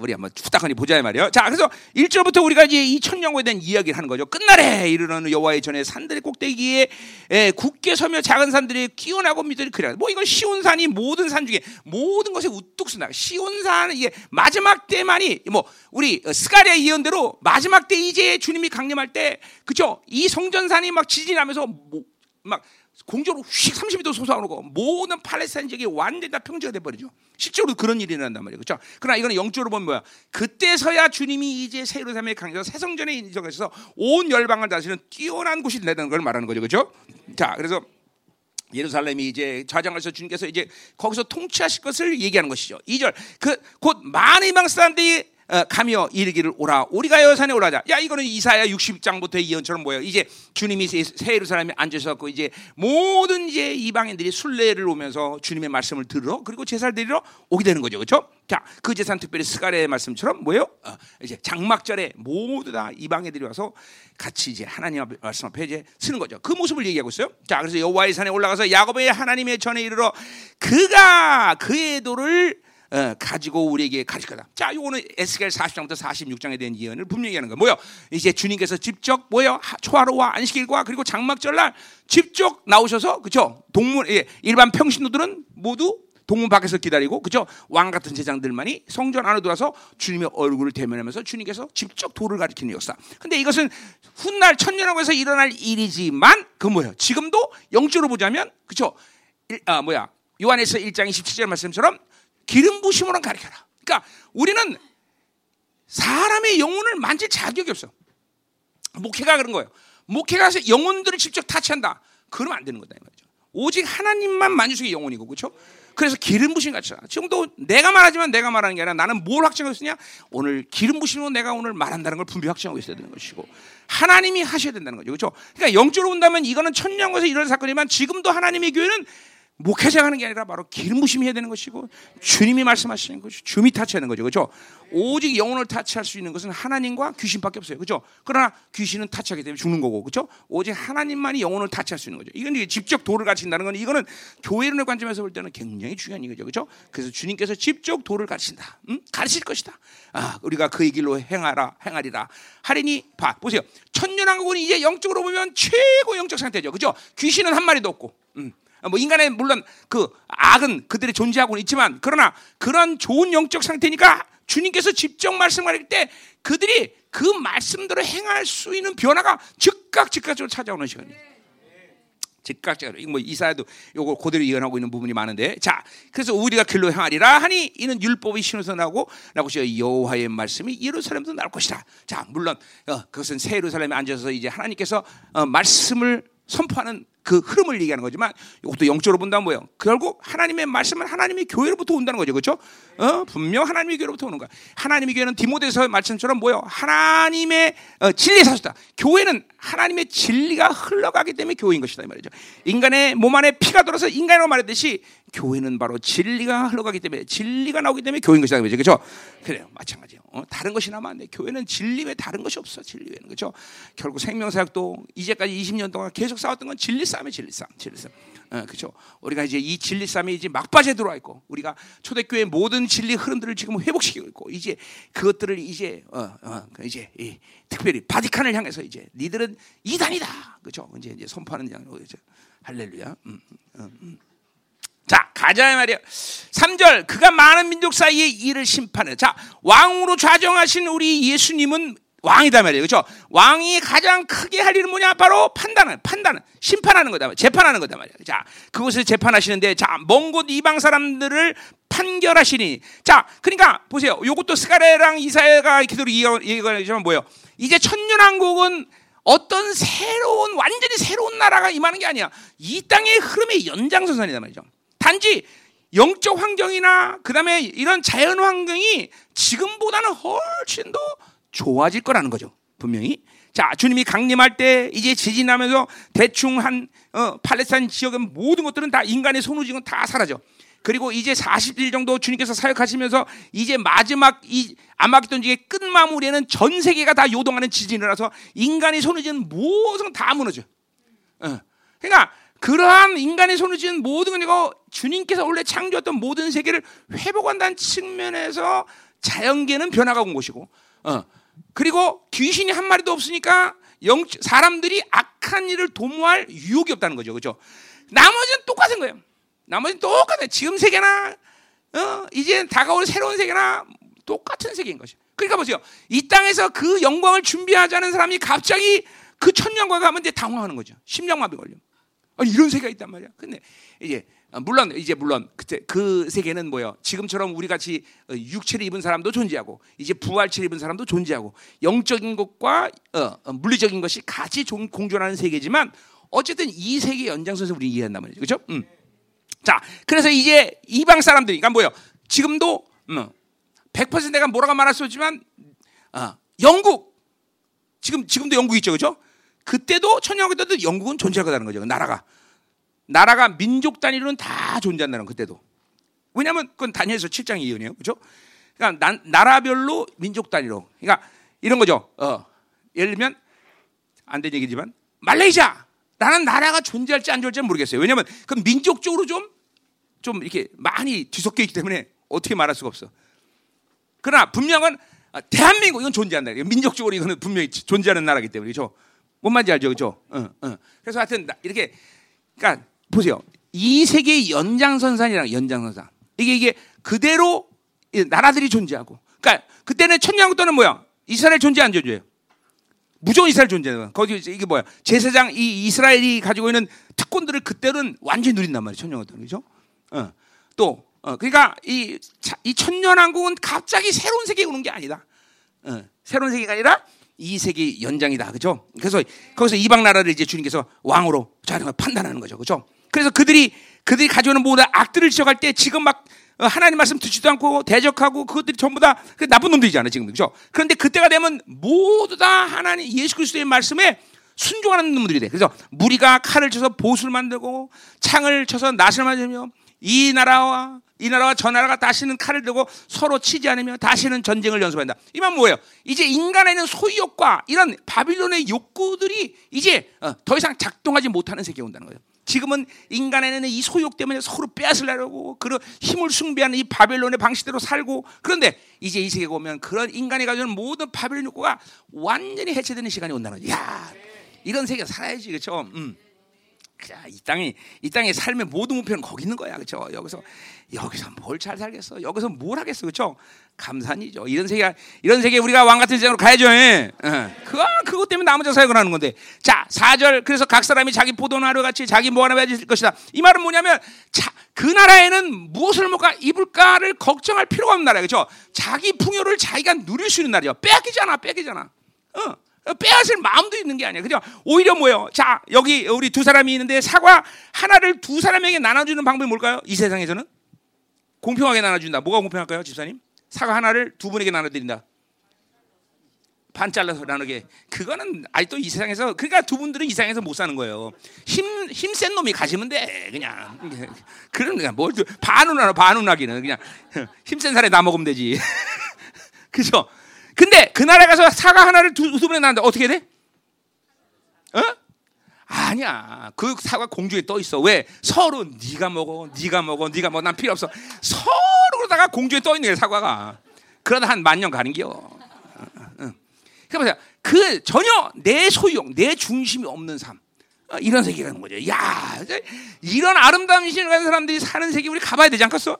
우리 한번 후딱하니 보자 이 말이에요. 자, 그래서 1절부터 우리가 이제 이 천년고에 대한 이야기를 하는 거죠. 끝날에 이르는 여호와의 전에 산들의 꼭대기에 에, 굳게 서며 작은 산들이 끼어나고 밑들이 그래. 뭐 이건 시온 산이 모든 산 중에 모든 것에 우뚝 서나 시온 산은 이게 마지막 때만이 뭐 우리 스가랴 예언대로 마지막 때 이제 주님이 강림할 때 그죠? 이 성전산이 막 지진하면서 뭐, 막 공조로 휙 30도 솟아오르고 모든 팔레스타인 지역이 완전히 다 평지가 돼버리죠. 실제로 그런 일이 일어난단 말이에요. 그렇죠? 그러나 이거는 영적으로 보면 뭐야? 그때서야 주님이 이제 새 예루살렘에 강해서 새 성전에 인정해서 온 열방을 다스리는 뛰어난 곳이 된다는 걸 말하는 거죠. 그렇죠? 자, 그래서 예루살렘이 이제 좌장하셔 주님께서 이제 거기서 통치하실 것을 얘기하는 것이죠. 2절 그 곧 많은 이방 사람들이 어, 어, 가며 이르기를 오라 우리가 여산에 올라자. 야 이거는 이사야 60장부터의 예언처럼 뭐예요? 이제 주님이 새- 새 예루살렘에 앉으셔서 이제 모든 이제 이방인들이 순례를 오면서 주님의 말씀을 들으러 그리고 제사를 드리러 오게 되는 거죠, 그렇죠? 자, 그 제사는 특별히 스가랴의 말씀처럼 뭐예요? 어, 이제 장막절에 모두 다 이방인들이 와서 같이 이제 하나님 앞에 말씀 앞에 이제 쓰는 거죠. 그 모습을 얘기하고 있어요. 자, 그래서 여호와의 산에 올라가서 야곱의 하나님의 전에 이르러 그가 그의 도를 어, 가지고 우리에게 가르칠 거다. 자, 요거는 에스겔 40장부터 46장에 대한 예언을 분명히 하는 거예요. 뭐요? 이제 주님께서 직접 뭐요? 하- 초하루와 안식일과 그리고 장막절날 직접 나오셔서 그죠? 동문 예, 일반 평신도들은 모두 동문 밖에서 기다리고 그죠? 왕 같은 제장들만이 성전 안으로 들어와서 주님의 얼굴을 대면하면서 주님께서 직접 도를 가리키는 역사. 근데 이것은 훗날 천년왕국에서 일어날 일이지만 그 뭐예요? 지금도 영적으로 보자면 그죠? 일- 아 뭐야? 요한에서 1장 27절 말씀처럼 기름 부심으로 가르쳐라. 그러니까 우리는 사람의 영혼을 만질 자격이 없어. 목회가 그런 거예요. 목회가 서 영혼들을 직접 타치한다. 그러면 안 되는 거다 이 말이죠. 오직 하나님만 만질 수 있는 영혼이고 그렇죠? 그래서 기름 부심 같이 지금도 내가 말하지만 내가 말하는 게 아니라 나는 뭘 확증하고 있으냐? 오늘 기름 부심으로 내가 오늘 말한다는 걸 분명히 확증하고 있어야 되는 것이고 하나님이 하셔야 된다는 거죠. 그렇죠? 그러니까 영적으로 본다면 이거는 천년에서 일어난 사건이지만 지금도 하나님의 교회는 목회자가 하는 게 아니라 바로 기름 부심이 해야 되는 것이고 주님이 말씀하시는 것이 주님이 타치하는 거죠. 그렇죠? 오직 영혼을 타치할 수 있는 것은 하나님과 귀신밖에 없어요. 그렇죠? 그러나 귀신은 타치하게 되면 죽는 거고. 그렇죠? 오직 하나님만이 영혼을 타치할 수 있는 거죠. 이건 직접 도를 가르친다는 건 이거는 교회론의 관점에서 볼 때는 굉장히 중요한 얘기죠. 그렇죠? 그래서 주님께서 직접 도를 가르친다. 음? 가르칠 것이다. 아, 우리가 그의 길로 행하라 행하리라. 하리니 봐 보세요. 천년왕국은 이제 영적으로 보면 최고 영적 상태죠. 그렇죠? 귀신은 한 마리도 없고. 음. 뭐 인간의 물론 그 악은 그들이 존재하고는 있지만 그러나 그런 좋은 영적 상태니까 주님께서 직접 말씀하실 때 그들이 그 말씀대로 행할 수 있는 변화가 즉각 즉각적으로 찾아오는 시간이에요. 즉각적으로 이거 뭐 이사야도 요거 그대로 예언하고 있는 부분이 많은데 자 그래서 우리가 길로 향하리라 하니 이는 율법이 신어서 나고 라고 저 여호와의 말씀이 예루살렘도 나올 것이다. 자 물론 어, 그것은 새 예루살렘에 앉아서 이제 하나님께서 어, 말씀을 선포하는 그 흐름을 얘기하는 거지만 이것도 영적으로 본다면 뭐예요? 결국 하나님의 말씀은 하나님의 교회로부터 온다는 거죠, 그렇죠? 어, 분명 하나님의 교회로부터 오는 거야. 하나님의 교회는 디모데서 말씀처럼 뭐예요? 하나님의 어, 진리의 사수다. 교회는 하나님의 진리가 흘러가기 때문에 교회인 것이다 이 말이죠. 인간의 몸 안에 피가 돌아서 인간으로 말했듯이 교회는 바로 진리가 흘러가기 때문에 진리가 나오기 때문에 교회인 것이다 그죠? 그렇죠? 그래요, 마찬가지예요. 어, 다른 것이 돼. 교회는 진리 외에 다른 것이 없어. 진리 외에는 그렇죠? 결국 생명사역도 이제까지 20년 동안 계속 싸웠던 건 진리 싸움이 진리 싸움, 진리 싸움. 어, 그렇죠? 우리가 이제 이 진리 싸움이 이제 막바지에 들어와 있고 우리가 초대교회 모든 진리 흐름들을 지금 회복시키고 있고 이제 그것들을 이제 어, 어, 이제 이, 특별히 바티칸을 향해서 이제 니들은 이단이다, 그렇죠? 이제 이제 선포하는 그렇죠? 할렐루야. 음, 음, 음. 자, 가자 말이야. 3절. 그가 많은 민족 사이에 일을 심판해. 자, 왕으로 좌정하신 우리 예수님은 왕이다 말이에요. 그렇죠? 왕이 가장 크게 할 일은 뭐냐? 바로 판단은 판단은 심판하는 거다. 재판하는 거다 말이야. 자, 그것을 재판하시는데 자, 먼 곳 이방 사람들을 판결하시니. 자, 그러니까 보세요. 요것도 스가랴랑 이사야가 기도로 얘기하지만 뭐예요? 이제 천년 왕국은 어떤 새로운 완전히 새로운 나라가 임하는 게 아니야. 이 땅의 흐름의 연장선상이다 말이죠. 단지 영적 환경이나 그다음에 이런 자연 환경이 지금보다는 훨씬 더 좋아질 거라는 거죠. 분명히. 자, 주님이 강림할 때 이제 지진하면서 대충 한 어, 팔레스타인 지역의 모든 것들은 다 인간의 손우직은 다 사라져. 그리고 이제 40일 정도 주님께서 사역하시면서 이제 마지막 이 아마겟돈 지의 끝마무리에는 전 세계가 다 요동하는 지진이 일어나서 인간의 손을 쥐는 모든 다 무너져. 어. 그러니까 그러한 인간의 손을 쥐는 모든 건 주님께서 원래 창조했던 모든 세계를 회복한다는 측면에서 자연계는 변화가 온 것이고, 어. 그리고 귀신이 한 마리도 없으니까 영, 사람들이 악한 일을 도모할 유혹이 없다는 거죠, 그렇죠? 나머지는 똑같은 거예요. 나머지는 똑같아요. 지금 세계나 어, 이제 다가올 새로운 세계나 똑같은 세계인 것이. 그러니까 보세요. 이 땅에서 그 영광을 준비하자는 사람이 갑자기 그 천년과 가면 이제 당황하는 거죠. 심장마비 걸려. 아니 이런 세계가 있단 말이야. 근데 이제 어, 물론 이제 물론 그때 그 세계는 뭐요? 지금처럼 우리 같이 어, 육체를 입은 사람도 존재하고 이제 부활체를 입은 사람도 존재하고 영적인 것과 어, 어, 물리적인 것이 같이 종- 공존하는 세계지만 어쨌든 이 세계 연장선에서 우리 이해한단 말이죠. 그렇죠? 음. 자, 그래서 이제 이방 사람들이, 그러니까 뭐예요? 지금도 음, 100% 내가 뭐라고 말할 수 없지만 어, 영국 지금 지금도 영국 있죠, 그렇죠? 그때도 천년왕국 때도 영국은 존재할 거라는 거죠. 그 나라가 나라가 민족 단위로는 다 존재한다는 그때도. 왜냐하면 그건 다니엘서 7장 예언이에요, 그렇죠? 그러니까 나, 나라별로 민족 단위로. 그러니까 이런 거죠. 어, 예를 들면 안 된 얘기지만 말레이시아 나는 나라가 존재할지 안 존재할지 모르겠어요. 왜냐하면 그 민족적으로 좀좀 이렇게 많이 뒤섞여 있기 때문에 어떻게 말할 수가 없어. 그러나 분명한 아, 대한민국 이건 존재한다. 민족적으로 이거는 분명히 존재하는 나라기 때문에 그렇죠. 뭔 말인지 알죠, 그렇죠? 어, 어. 그래서 하여튼 나- 이렇게 그러니까 보세요. 이 세계의 연장선상이랑 연장선상 이게 이게 그대로 이 나라들이 존재하고. 그러니까 그때는 천년왕국 때는 뭐야? 이스라엘 존재 안 존재해요? 무조건 이스라엘 존재해요. 거기 이게 뭐야? 제사장 이 이스라엘이 가지고 있는 특권들을 그때는 완전히 누린단 말이에요. 천년왕국 때는 그렇죠? 어. 또 어, 그러니까 이, 자- 이 천년왕국은 갑자기 새로운 세계에 오는 게 아니다. 어, 새로운 세계가 아니라 이 세계 연장이다. 그죠? 그래서 거기서 이방 나라를 이제 주님께서 왕으로 판단하는 거죠. 그죠? 그래서 그들이 그들이 가져오는 모든 악들을 지적할 때 지금 막 어, 하나님 말씀 듣지도 않고 대적하고 그것들이 전부 다그 나쁜 놈들이잖아요. 지금 그죠? 그런데 그때가 되면 모두 다 하나님 예수 그리스도의 말씀에 순종하는 놈들이 돼. 그래서 무리가 칼을 쳐서 보수를 만들고 창을 쳐서 낫을 만들며 이 나라와 이 나라와 저 나라가 다시는 칼을 들고 서로 치지 않으며 다시는 전쟁을 연습한다. 이 말 뭐예요? 이제 인간에는 소유욕과 이런 바빌론의 욕구들이 이제 어, 더 이상 작동하지 못하는 세계에 온다는 거예요. 지금은 인간에는 이 소욕 때문에 서로 빼앗으려고 그런 힘을 숭배하는 이 바벨론의 방식대로 살고 그런데 이제 이 세계에 오면 그런 인간이 가지고 있는 모든 바벨론 욕구가 완전히 해체되는 시간이 온다는 거죠. 야, 이런 세계 살아야지 그렇죠? 음. 자, 이 땅이 이 땅의 삶의 모든 목표는 거기 있는 거야, 그렇죠? 여기서 여기서 뭘 잘 살겠어? 여기서 뭘 하겠어, 그렇죠? 감산이죠. 이런 세계 이런 세계 우리가 왕 같은 세상으로 가야죠. 예. 예. 그거 그것 때문에 자 사역을 하는 건데. 자, 4절 그래서 각 사람이 자기 포도나루 같이 자기 뭐 하나 가질 것이다. 이 말은 뭐냐면 자, 그 나라에는 무엇을 먹까 입을까를 걱정할 필요가 없는 나라예요. 그렇죠? 자기 풍요를 자기가 누릴 수 있는 나라예요. 빼앗기잖아. 빼앗기잖아. 어. 빼앗을 마음도 있는 게 아니야. 그죠? 오히려 뭐예요? 자, 여기 우리 두 사람이 있는데 사과 하나를 두 사람에게 나눠주는 방법이 뭘까요? 이 세상에서는 공평하게 나눠준다. 뭐가 공평할까요, 집사님? 사과 하나를 두 분에게 나눠드린다. 반 잘라서 나누게. 그거는 아직도 이 세상에서 그러니까 두 분들은 이 세상에서 못 사는 거예요. 힘 힘센 놈이 가지면 돼. 그냥 그런 그냥 뭘 반운하나 반운하기는 그냥 힘센 사람이 나 먹으면 되지. 그죠? 근데 그 나라에 가서 사과 하나를 두, 두 분에 나는데 어떻게 돼? 어? 아니야. 그 사과 공중에 떠 있어. 왜? 서로 네가 먹어, 네가 먹어, 네가 먹어. 난 필요 없어. 서로 그러다가 공중에 떠 있는 거야 사과가. 그러다 한 만 년 가는겨. 어, 어. 그러면서 그 전혀 내 소유욕, 내 중심이 없는 삶. 어, 이런 세계가 있는 거죠. 야, 이런 아름다운 신을 가진 사람들이 사는 세계 우리 가봐야 되지 않겠어?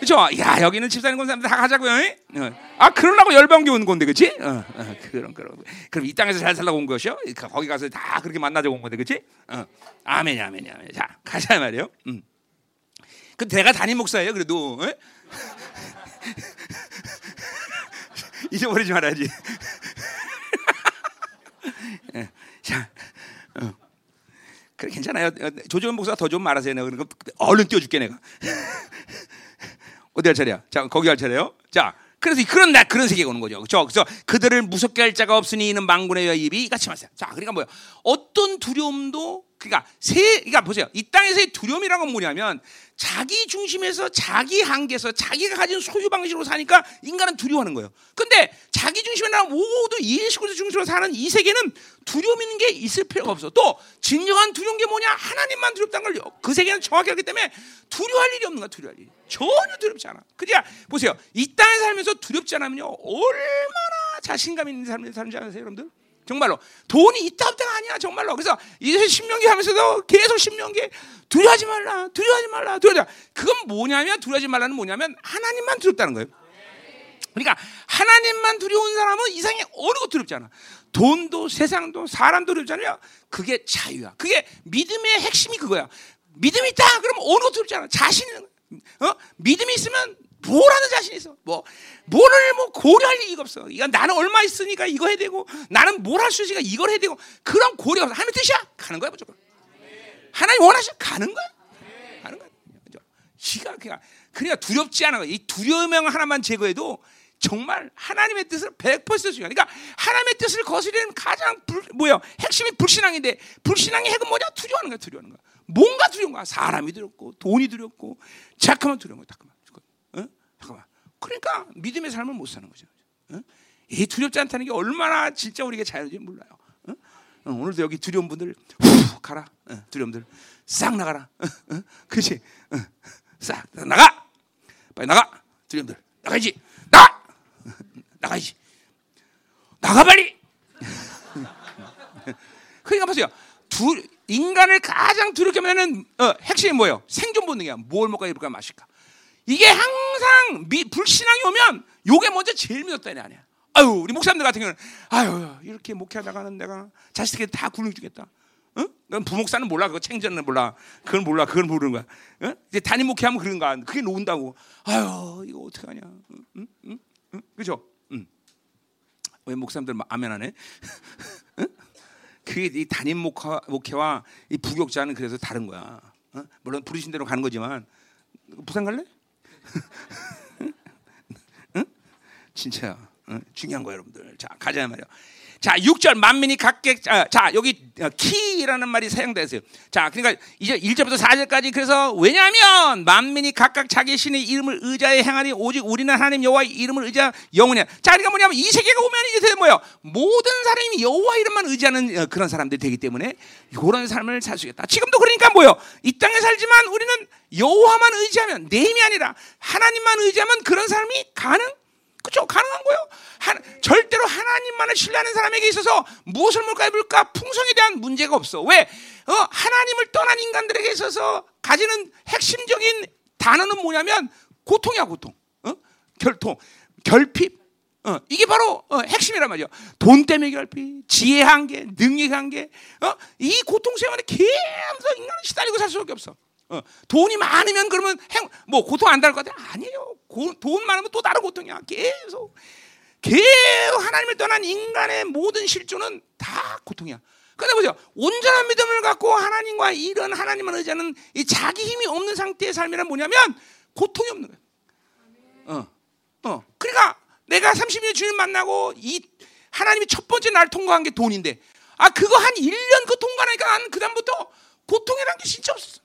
그죠? 야 여기는 집사님 건 사람들 다 가자고요. 에? 어. 아 그러려고 열방교 온 건데, 그렇지? 어, 어, 그런 그런. 그럼 이 땅에서 잘 살라고 온 것이요? 그, 거기 가서 다 그렇게 만나자고 온 건데, 그렇지? 어. 아멘이 아멘이 아멘. 자 가자 말이에요. 음. 그 내가 담임 목사예요. 그래도 에? 잊어버리지 말아야지. 예. 자, 어. 그래 괜찮아요. 어, 조정은 목사가 더좀 말하세요. 내가 그러니까 얼른 띄워줄게 내가. 어디 할 차례야? 자, 거기 할 차례요. 자, 그래서 그런 나 그런 세계가 오는 거죠. 그렇죠? 그래서 그들을 무섭게 할 자가 없으니 이는 망군의 입이 같이 마세요. 자, 그러니까 뭐야? 어떤 두려움도 그러니까 세 그러니까 보세요. 이 땅에서의 두려움이라는 건 뭐냐면 자기 중심에서 자기 한계에서 자기가 가진 소유 방식으로 사니까 인간은 두려워하는 거예요. 근데 자기 중심에 나 모두 예수 그리스도 중심으로 사는 이 세계는 두려움 있는 게 있을 필요가 없어. 또 진정한 두려운 게 뭐냐? 하나님만 두렵다는 걸 그 세계는 정확히 알기 때문에 두려워할 일이 없는 거야. 두려워할 일이. 전혀 두렵지 않아. 그냥 보세요. 이 땅에 살면서 두렵지 않으면요. 얼마나 자신감 있는 삶을 사는지 아세요, 여러분들? 정말로. 돈이 있다 없다가 아니야 정말로. 그래서 이제 신명기 하면서도 계속 신명기 두려워하지 말라 두려워하지 말라 두려워하지 말라. 그건 뭐냐면 두려워하지 말라는 뭐냐면 하나님만 두렵다는 거예요. 그러니까 하나님만 두려운 사람은 이상에 어느 것도 두렵지 않아. 돈도 세상도 사람도 두렵지 않아요. 그게 자유야. 그게 믿음의 핵심이 그거야. 믿음이 있다. 그러면 어느 것도 두렵지 않아. 자신 어? 믿음이 있으면 뭐라는 자신이 있어. 뭐 뭐를 뭐 고려할 이유가 없어. 이거 나는 얼마 있으니까 이거 해야 되고 나는 뭘 할 수 있으니까 이걸 해야 되고 그런 고려가 없어. 하나님 뜻이야. 가는 거야 무조건. 하나님 원하시 가는 거야. 가는 거야. 지가 그냥 그러니까 두렵지 거야. 이 두려움 하나만 제거해도 정말 하나님의 뜻을 100% 수행. 그러니까 하나님의 뜻을 거스르는 가장 불, 뭐야 핵심이 불신앙인데 불신앙의 핵은 뭐냐? 두려워하는 거야. 두려워하는 거야. 뭔가 두려운 거야. 사람이 두렵고 돈이 두렵고 잠깐만 두려운 거야. 잠깐만. 어? 잠깐만. 그러니까 믿음의 삶을 못 사는 거죠. 어? 이 두렵지 않다는 게 얼마나 진짜 우리에게 자연인지 몰라요. 어? 어, 오늘도 여기 두려운 분들 후 가라. 어, 두려움들 싹 나가라. 그렇지. 어, 싹 나가. 빨리 나가. 두려움들 나가야지. 나가. 나가야지. 나가 빨리. 그러니까 보세요. 두, 인간을 가장 두렵게 만드는 어, 핵심이 뭐예요? 생존 본능이야. 뭘 먹고 입을까 마실까. 이게 항상 미, 불신앙이 오면 요게 먼저 제일 믿었다는 아니야. 아유 우리 목사님들 같은 경우는 아유 이렇게 목회하다가는 내가 자식에게 다 굶어주겠다. 응? 넌 부목사는 몰라 그거 챙전은 몰라 그건 몰라 그건 모르는 거야. 응? 이제 단임 목회하면 그런가 그게 놓은다고. 아유 이거 어떻게 하냐. 응? 응? 응? 응? 그죠? 응. 왜 목사님들 막 아멘하네? 응? 그게 이 단임 목화, 목회와 이 부격자는 그래서 다른 거야. 어? 물론 부르신 대로 가는 거지만 부산 갈래? 응? 진짜야. 어? 중요한 거야, 여러분들. 자, 가자 말이야. 자, 6절 만민이 각각 자, 자, 여기 어, 키라는 말이 사용되었어요. 자, 그러니까 이제 1절부터 4절까지 그래서 왜냐하면 만민이 각각 자기 신의 이름을 의자에 행하니 오직 우리는 하나님 여호와의 이름을 의자 영원이야. 자, 그러니까 뭐냐면 이 세계가 오면 이제 뭐예요? 모든 사람이 여호와 이름만 의지하는 어, 그런 사람들이 되기 때문에 이런 삶을 살 수 있겠다. 지금도 그러니까 뭐요? 이 땅에 살지만 우리는 여호와만 의지하면 내 힘이 아니라 하나님만 의지하면 그런 삶이 가능 그렇죠? 가능한 거예요. 한, 절대로 하나님만을 신뢰하는 사람에게 있어서 무엇을 먹을까 입을까 풍성에 대한 문제가 없어. 왜? 어, 하나님을 떠난 인간들에게 있어서 가지는 핵심적인 단어는 뭐냐면 고통이야, 고통. 어? 결통, 결핍. 어, 이게 바로 어, 핵심이란 말이죠. 돈 때문에 결핍, 지혜 한계, 능력 한계. 어? 이 고통 생활에 계속 인간은 시달리고 살 수밖에 없어. 어, 돈이 많으면 그러면 행, 뭐 고통 안달것 같아? 아니에요. 고, 돈 많으면 또 다른 고통이야. 계속 계속 하나님을 떠난 인간의 모든 실존은 다 고통이야. 근데 보세요. 온전한 믿음을 갖고 하나님과 이런 하나님을 의지하는 이 자기 힘이 없는 상태의 삶이란 뭐냐면 고통이 없는 거야. 어, 어. 그러니까 내가 30년 주님 만나고 이 하나님이 첫 번째 날 통과한 게 돈인데, 아 그거 한 1년 그 통과하니까 나는 그 다음부터 고통이라는 게 진짜 없었어.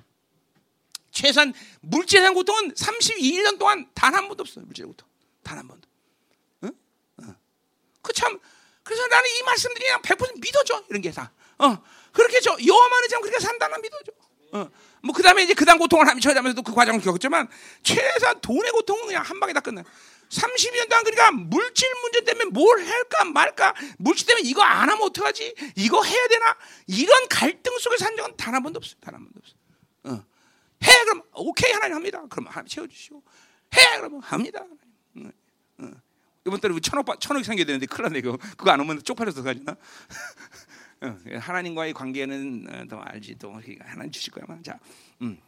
최소한 물질상 고통은 32년 동안 단 한 번도 없어요. 물질 고통 단 한 번도. 그참 그래서 나는 이 말씀들이 그냥 100% 믿어져 이런 게 다. 어 그렇게 저 여호와만 의지하면 그렇게 산다는 믿어져. 어. 뭐 그다음에 이제 그다음 고통을 하면 처리하면서도 그 과정을 겪었지만 최소한 돈의 고통은 그냥 한 방에 다 끝나. 30년 동안 그러니까 물질 문제 때문에 뭘 할까 말까 물질 때문에 이거 안 하면 어떡하지 이거 해야 되나 이런 갈등 속에 산 적은 단 한 번도 없어요 단 한 번도 없어요 어. 해 그럼 오케이 하나님 합니다. 그럼 하나님 채워주시오. 해 그러면 합니다. 응, 응. 이번 달에 천억 천억 생겨야 되는데 큰일 났네 그거 그거 안 오면 쪽팔려서 가지나. 응, 하나님과의 관계는 어, 더 알지 또 하나님 주실 거야. 자, 음.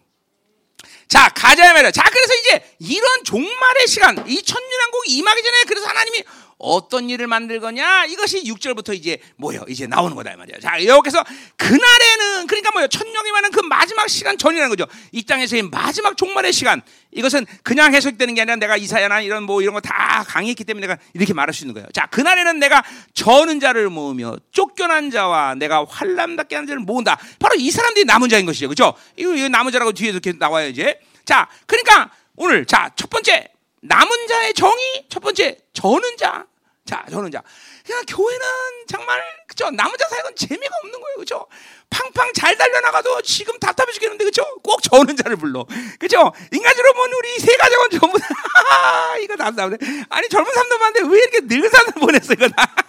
자 가자 말이야. 자 그래서 이제 이런 종말의 시간, 이 천년왕국이 임하기 전에 그래서 하나님이 어떤 일을 만들 거냐 이것이 6절부터 이제 뭐요 이제 나오는 거다 이 말이야. 자 여기서 그날에는 그러니까 뭐요 천년이 많은 그 마지막 시간 전이라는 거죠. 이 땅에서의 마지막 종말의 시간 이것은 그냥 해석되는 게 아니라 내가 이사야나 이런 뭐 이런 거 다 강의했기 때문에 내가 이렇게 말할 수 있는 거예요. 자 그날에는 내가 저는 자를 모으며 쫓겨난 자와 내가 환람답게 하는 자를 모은다. 바로 이 사람들이 남은 자인 것이죠, 그렇죠? 이거, 남은 자라고 뒤에 이렇게 나와요 이제. 자 그러니까 오늘 자 첫 번째 남은 자의 정의 첫 번째 저는 자. 자, 저는 자. 그냥 교회는 정말 그죠? 남자 사역은 재미가 없는 거예요, 그죠? 팡팡 잘 달려나가도 지금 답답해 죽겠는데, 그죠? 꼭 저는 자를 불러, 그죠? 인간적으로 보면 우리 세 가족은 전부 다 이거 답답해. 아니 젊은 사람도 많은데 왜 이렇게 늙은 사람들 보냈어 이거 다.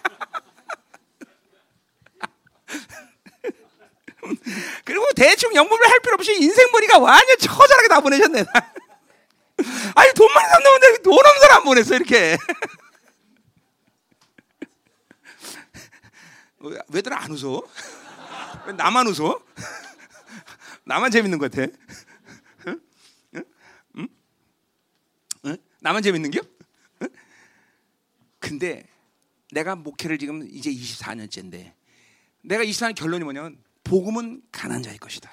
그리고 대충 영문을 할 필요 없이 인생머리가 완전 처절하게 다 보내셨네. 아니 돈 많은 나오는데 돈 없는 사람 안 보냈어 이렇게. 왜들 안 웃어? 왜 나만 웃어? 나만 재밌는 것 같아. 응? 응? 응? 나만 재밌는 겨? 응? 근데 내가 목회를 지금 이제 24년째인데 내가 24년 결론이 뭐냐면 복음은 가난 자의 것이다.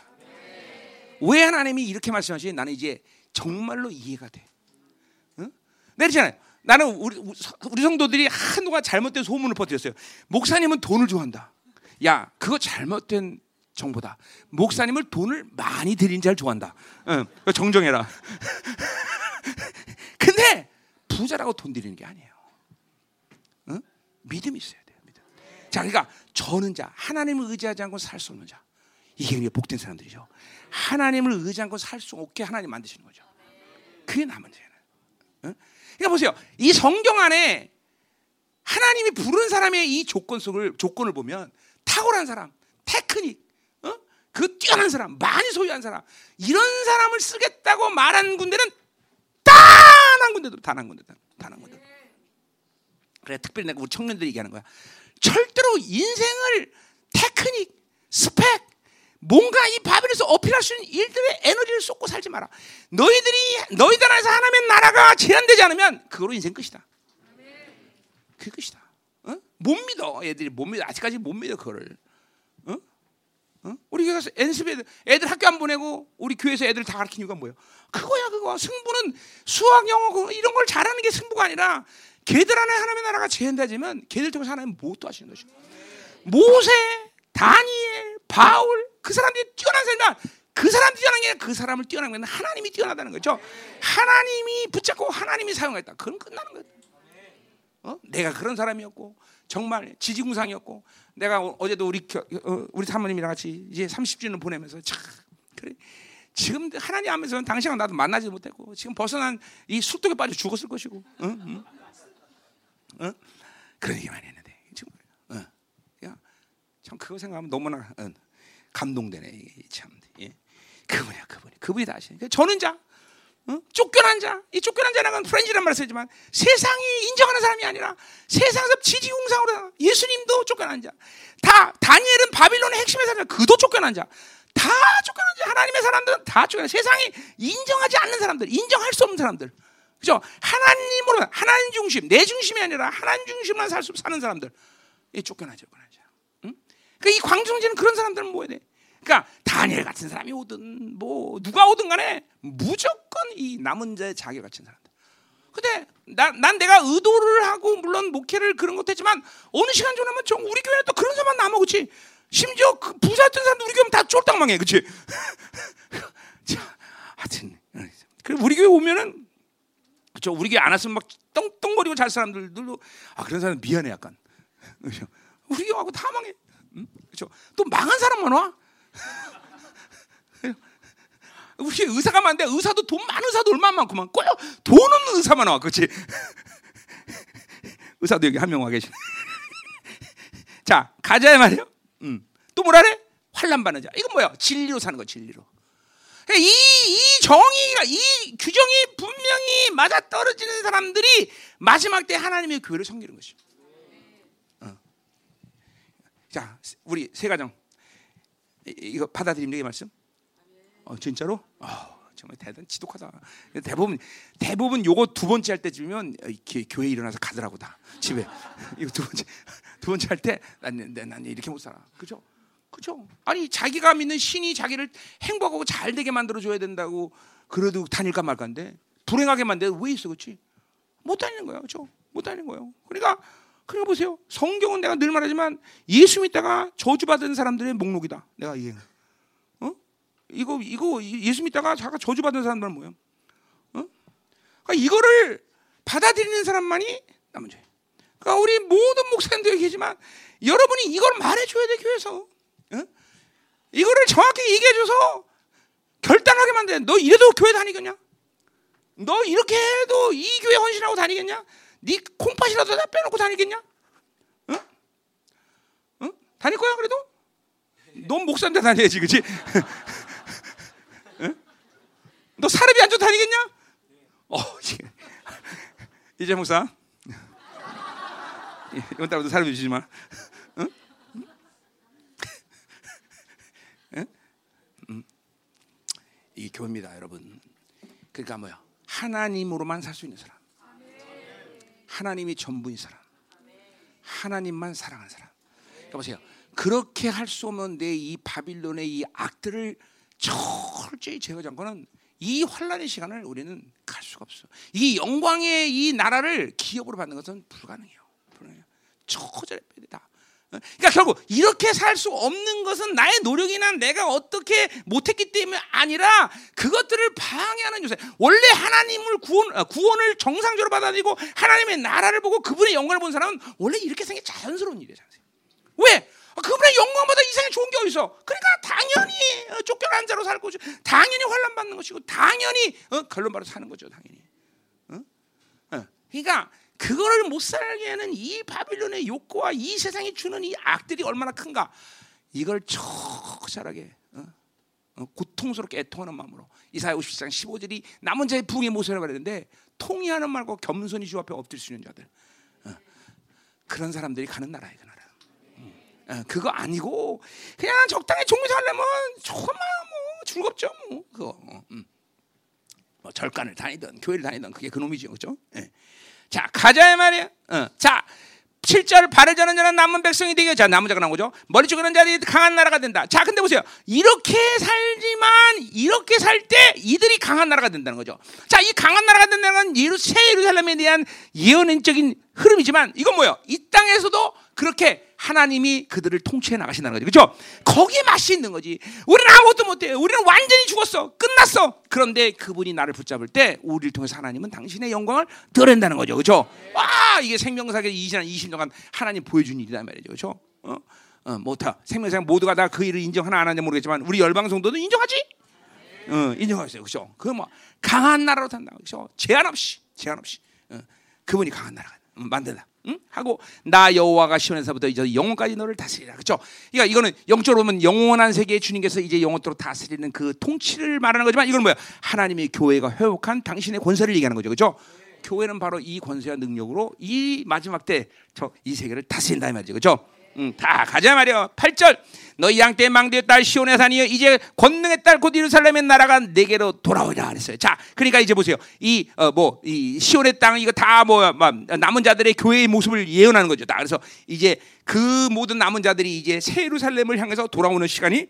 왜 하나님이 이렇게 말씀하시? 나는 이제 정말로 이해가 돼. 응? 내리잖아요. 나는 우리 우리 성도들이 한동안 잘못된 소문을 퍼뜨렸어요. 목사님은 돈을 좋아한다. 야, 그거 잘못된 정보다. 목사님을 돈을 많이 드린 자를 좋아한다. 응, 정정해라. 근데 부자라고 돈 드리는 게 아니에요. 응? 믿음이 있어야 돼요. 자, 그러니까 저는 자 하나님을 의지하지 않고 살 수 없는 자. 이게 우리가 복된 사람들이죠. 하나님을 의지 않고 살 수 없게 하나님 만드시는 거죠. 그게 남은 죄는. 응? 그러니까 보세요. 이 성경 안에 하나님이 부른 사람의 이 조건 속을 조건을 보면 탁월한 사람, 테크닉, 어? 그 뛰어난 사람, 많이 소유한 사람, 이런 사람을 쓰겠다고 말한 군대는 단 한 군데도 단 한 군데, 단한 군데. 그래 특별히 내가 우리 청년들이 얘기하는 거야. 절대로 인생을 테크닉, 스펙, 뭔가 이 바벨에서 어필할 수 있는 일들의 에너지를 쏟고 살지 마라. 너희들이 너희들 안에서 하나님의 나라가 제한되지 않으면 그거로 인생 끝이다. 그 끝이다. 어? 못 믿어. 애들이 못 믿어. 아직까지 못 믿어 그거를. 어? 어? 우리 교회 가서 연습 애들, 애들 학교 안 보내고 우리 교회에서 애들 다 가르치는 이유가 뭐예요? 그거야 그거. 승부는 수학, 영어 이런 걸 잘하는 게 승부가 아니라 걔들 안에 하나님의 나라가 제한되지만 걔들 통해서 하나님 무엇도 하시는 것이고 모세, 다니엘, 바울 그 사람들이 뛰어난 사람이면 그 사람들이 뛰어난 게 아니라 그 사람을 뛰어난 건 하나님이 뛰어나다는 거죠. 하나님이 붙잡고 하나님이 사용했다. 그럼 끝나는 거예요. 어? 내가 그런 사람이었고 정말 지지공상이었고 내가 어- 어제도 우리 겨- 어, 우리 사모님이랑 같이 이제 30주년 보내면서 참 그래 지금 하나님 하면서는 당신과 나도 만나지 못했고 지금 벌써 난이 술독에 빠져 죽었을 것이고 응? 응? 응? 그런 얘기 많이 했는데. 지금 어. 야, 참 그거 생각하면 너무나 어, 감동되네 참. 예. 그분이야 그분이. 그분이 다 하시는 저는 자 어? 쫓겨난 자, 이 쫓겨난 자는 프렌즈란 말을 쓰지만 세상이 인정하는 사람이 아니라 세상에서 지지공상으로 예수님도 쫓겨난 자, 다 다니엘은 바빌론의 핵심의 사람, 그도 쫓겨난 자, 다 쫓겨난 자, 하나님의 사람들은 다 쫓겨난 세상이 인정하지 않는 사람들, 인정할 수 없는 사람들, 그죠? 하나님으로 하나님 중심, 내 중심이 아니라 하나님 중심만 살 수 사는 사람들, 이 쫓겨나 쫓겨난 자. 응? 그러니까 이 광중지는 그런 사람들은 뭐야 돼? 그러니까 다니엘 같은 사람이 오든 뭐 누가 오든 간에 무조건 이 남은 자의 자기 같은 사람들. 근데 난, 난 내가 의도를 하고 물론 목회를 그런 것도 했지만 어느 시간 지나면 좀 우리 교회는 또 그런 사람만 남아 그치 심지어 그 부자였던 사람도 우리 교회는 다 쫄딱 망해 그치 자 하여튼 우리 교회 오면은 그쵸? 우리 교회 안 왔으면 막 떵떵거리고 잘 사람들도 아 그런 사람 미안해 약간. 그죠? 우리 교회하고 다 망해. 응? 그죠 또 망한 사람만 와? 우리 의사가 많은데 의사도 돈 많은 의사도 얼마나 많구만. 꼭돈 없는 의사만 와 그렇지 의사도 여기 한 명 와 계시네. 자 가자 말이요. 음. 또 뭐라래? 환란 받는 자. 이건 뭐야? 진리로 사는 거 진리로 이, 이 정의가 이 규정이 분명히 맞아 떨어지는 사람들이 마지막 때 하나님의 교회를 섬기는 것이죠 어. 자 우리 세 가정 이- 이거 받아들이는 게 말씀? 어, 진짜로? 어, 정말 대단 지독하다. 대부분 대부분 요거 두 번째 할 때쯤이면 교회 에 일어나서 가더라고 다 집에 이거 두 번째 두 번째 할 때 난 난 이렇게 못 살아. 그죠? 그죠? 아니 자기가 믿는 신이 자기를 행복하고 잘 되게 만들어 줘야 된다고 그래도 다닐까 말까인데 불행하게 만들 왜 있어, 그렇지? 못 다니는 거예요, 그렇죠? 못 다니는 거예요. 그러니까 그러니까 보세요. 성경은 내가 늘 말하지만 예수 믿다가 저주받은 사람들의 목록이다. 내가 이해. 어? 이거 이거 예수 믿다가 자가 저주받은 사람들은 뭐예요? 어? 그러니까 이거를 받아들이는 사람만이 남은 죄. 그러니까 우리 모든 목사님들 얘기지만 여러분이 이걸 말해줘야 돼 교회에서. 어? 이거를 정확히 얘기해줘서 결단하게 만들어. 너 이래도 교회 다니겠냐? 너 이렇게 해도 이 교회 헌신하고 다니겠냐? 네 콩팥이라도 다 빼놓고 다니겠냐? 응? 응? 다닐 거야 그래도? 넌 목사인데 다녀야지, 그렇지? 응? 너 사람이 안 좋다 다니겠냐? 어, 이제 목사. 예, 이번 달부터 사람이 주지 마. 응? 응? 음. 이게 교회입니다, 여러분. 그러니까 뭐야? 하나님으로만 살 수 있는 사람. 하나님이 전부인 사람. 하나님만 사랑하는 사람. 그러니까 보세요. 그렇게 할 수 없는 내 이 바빌론의 이 악들을 철저히 제거한 거는 이 환란의 시간을 우리는 갈 수가 없어. 이 영광의 이 나라를 기업으로 받는 것은 불가능해요. 불가능해요. 빼야 다. 어? 그러니까 결국 이렇게 살 수 없는 것은 나의 노력이나 내가 어떻게 못했기 때문에 아니라 그것들을 방해하는 요새. 원래 하나님을 구원 어, 구원을 정상적으로 받아들이고 하나님의 나라를 보고 그분의 영광을 본 사람은 원래 이렇게 생겨 자연스러운 일이에요. 왜? 아, 그분의 영광보다 이상의 좋은 게 어딨어? 그러니까 당연히 어, 쫓겨난 자로 살 것이고 당연히 환란 받는 것이고 당연히 어, 결론 바로 사는 거죠. 당연히. 그러니까 그거를 못 살게 하는 이 바빌론의 욕구와 이 세상이 주는 이 악들이 얼마나 큰가 이걸 처절하게 어? 어, 고통스럽게 애통하는 마음으로 이사야 57장 15절이 남은 자의 부흥의 모습이라고 그랬는데 통의하는 말과 겸손히 주 앞에 엎드릴 수 있는 자들 어. 그런 사람들이 가는 나라예요 그 나라 어, 그거 아니고 그냥 적당히 종교 살려면 정말 뭐 즐겁죠 뭐 그거 어, 음. 뭐 절간을 다니든 교회를 다니든 그게 그놈이죠 그렇죠? 예. 자 가자 말이야. 어. 자 7절 발을 저는 자는 남은 백성이 되게 자 남은 자가 나온 거죠. 머리 죽이는 자들이 강한 나라가 된다. 자 근데 보세요. 이렇게 살지만 이렇게 살 때 이들이 강한 나라가 된다는 거죠. 자 이 강한 나라가 된다는 건 예루, 새 예루살렘에 대한 예언적인 흐름이지만 이건 뭐예요? 이 땅에서도 그렇게 하나님이 그들을 통치해 나가신다는 거죠. 그렇죠? 거기에 맛이 있는 거지. 우리는 아무것도 못해. 우리는 완전히 죽었어. 끝났어. 그런데 그분이 나를 붙잡을 때 우리를 통해서 하나님은 당신의 영광을 드러낸다는 거죠. 그렇죠? 아, 이게 생명사계 20년 20년간 하나님 보여준 일이란 말이죠. 그렇죠? 어? 어, 못하. 생명사계 모두가 다 그 일을 인정하나 안 하는지 모르겠지만 우리 열방 성도도 인정하지? 어, 인정하세요. 그렇죠? 그뭐 강한 나라로 산다. 그렇죠? 제한 없이 제한 없이. 어, 그분이 강한 나라가 만든다. 응? 하고 나 여호와가 시온에서부터 이제 영원까지 너를 다스리라. 그렇죠? 그러니까 이거는 영적으로 보면 영원한 세계의 주님께서 이제 영원토록 다스리는 그 통치를 말하는 거지만 이건 뭐야? 하나님의 교회가 회복한 당신의 권세를 얘기하는 거죠. 그렇죠? 교회는 바로 이 권세와 능력으로 이 마지막 때 저 이 세계를 다스린다 이 말이죠. 그렇죠? 응, 다 가자 말이야. 8절. 너희 양떼 망대의 딸 시온의 산이여 이제 권능의 딸 곧 예루살렘의 나라가 내게로 돌아오리라 그랬어요. 자, 그러니까 이제 보세요. 이 어 뭐 이 시온의 땅 이거 다 뭐 남은 자들의 교회의 모습을 예언하는 거죠. 다 그래서 이제 그 모든 남은 자들이 이제 새 예루살렘을 향해서 돌아오는 시간이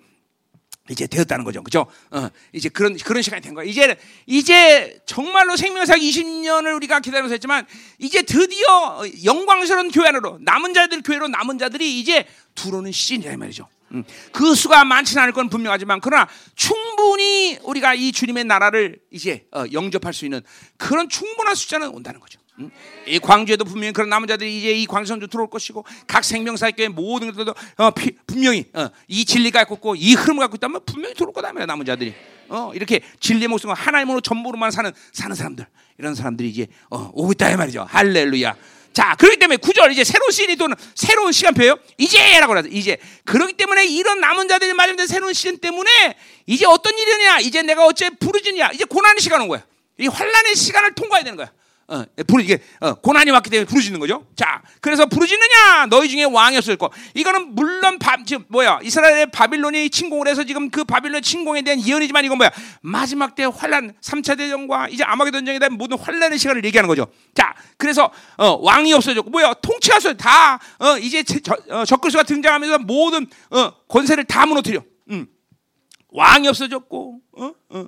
이제 되었다는 거죠. 그죠? 어, 이제 그런 그런 시간이 된 거야. 이제 이제 정말로 생명사기 20년을 우리가 기다려서 했지만 이제 드디어 영광스러운 교회 안으로 남은 자들 교회로 남은 자들이 이제 들어오는 시즌이라 말이죠. 음, 그 수가 많지는 않을 건 분명하지만 그러나 충분히 우리가 이 주님의 나라를 이제 어, 영접할 수 있는 그런 충분한 숫자는 온다는 거죠. 음? 이 광주에도 분명히 그런 남은 자들이 이제 이 광선도 들어올 것이고 각 생명사교회 모든 것들도 어, 피, 분명히 어, 이 진리가 있고 이 흐름을 갖고 있다면 분명히 들어올 거다 남은 자들이. 어, 이렇게 진리의 목숨을 하나님으로 전부로만 사는 사는 사람들. 이런 사람들이 이제 어, 오고 있다 이 말이죠. 할렐루야. 자 그렇기 때문에 구절 이제 새로운 시즌이 또는 새로운 시간표예요. 이제라고 그러죠 이제. 그렇기 때문에 이런 남은 자들이 맞으면 새로운 시즌 때문에 이제 어떤 일이냐? 이제 내가 어째 부르짖냐? 이제 고난의 시간 온 거야. 이 환란의 시간을 통과해야 되는 거야 어, 부르 이게 어, 고난이 왔기 때문에 부르짖는 거죠. 자, 그래서 부르짖느냐 너희 중에 왕이 없을 거. 이거는 물론 바, 지금 뭐야 이스라엘의 바빌론이 침공을 해서 지금 그 바빌론 침공에 대한 예언이지만 이건 뭐야 마지막 때 환란 3차 대전과 이제 아마겟돈 전에 대한 모든 환란의 시간을 얘기하는 거죠. 자, 그래서 어, 왕이 없어졌고 뭐야 통치가 다 어, 이제 저, 어, 적그리스가 등장하면서 모든 어, 권세를 다 무너뜨려. 음. 왕이 없어졌고 어? 어.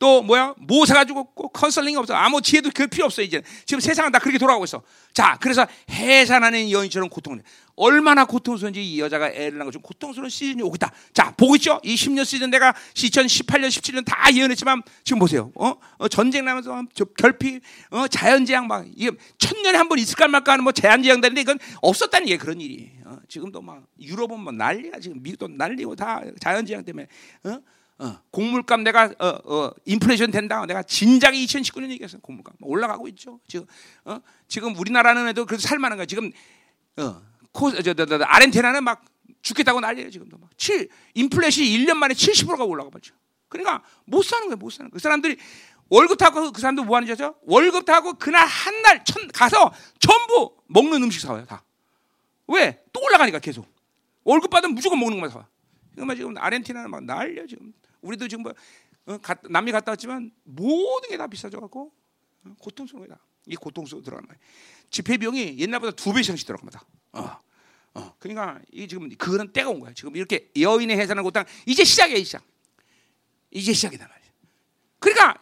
또 뭐야? 모사가 죽었고 컨설링이 없어. 아무 지혜도 그 필요 없어 이제. 지금 세상은 다 그렇게 돌아가고 있어. 자 그래서 해산하는 여인처럼 고통을. 얼마나 고통스러운지 이 여자가 애를 낳고 좀 고통스러운 시즌이 오고 있다. 자 보고 있죠? 이 10년 시즌 내가 2018년 17년 다 예언했지만 지금 보세요. 어, 어 전쟁 나면서 저 결핍 어 자연재앙 막 이게 천년에 한 번 있을까 말까 하는 뭐 되는데 이건 없었다는 게 그런 일이. 어, 지금도 막 유럽은 뭐 난리야. 지금 미국도 난리고 다 자연재앙 때문에. 어? 어, 곡물값 내가 어, 어, 인플레이션 된다. 내가 진작에 2019년 얘기했어. 곡물값 올라가고 있죠. 지금 어? 지금 우리나라는 해도 그래도 살만한 거야. 지금 어, 코, 저, 저, 저, 저, 아르헨티나는 막 죽겠다고 난리예요. 지금도 막 7, 인플레이션이 1년 만에 70%가 올라가 버죠. 그러니까 못 사는 거예요. 못 사는 거예요. 그 사람들이 월급 타고 그 사람들 뭐 하는 줄 아죠? 월급 타고 그날 한날천 가서 전부 먹는 음식 사와요. 다. 왜? 또 올라가니까 계속. 월급 받으면 무조건 먹는 것만 사와. 그러니까 지금 아르헨티나는 막 난리야 지금. 우리도 지금 뭐, 어, 가, 남미 갔다 왔지만 모든 게 다 비싸져 갖고 어, 고통스러운 거다. 이 고통스러워 들어가는 거야. 집회 비용이 옛날보다 두배 이상씩 들어갑니다. 어. 어. 그러니까 이 지금 그거는 때가 온 거야. 지금 이렇게 여인의 해산을 곧당 이제 시작이야, 시작. 이제 시작이다 말이야. 그러니까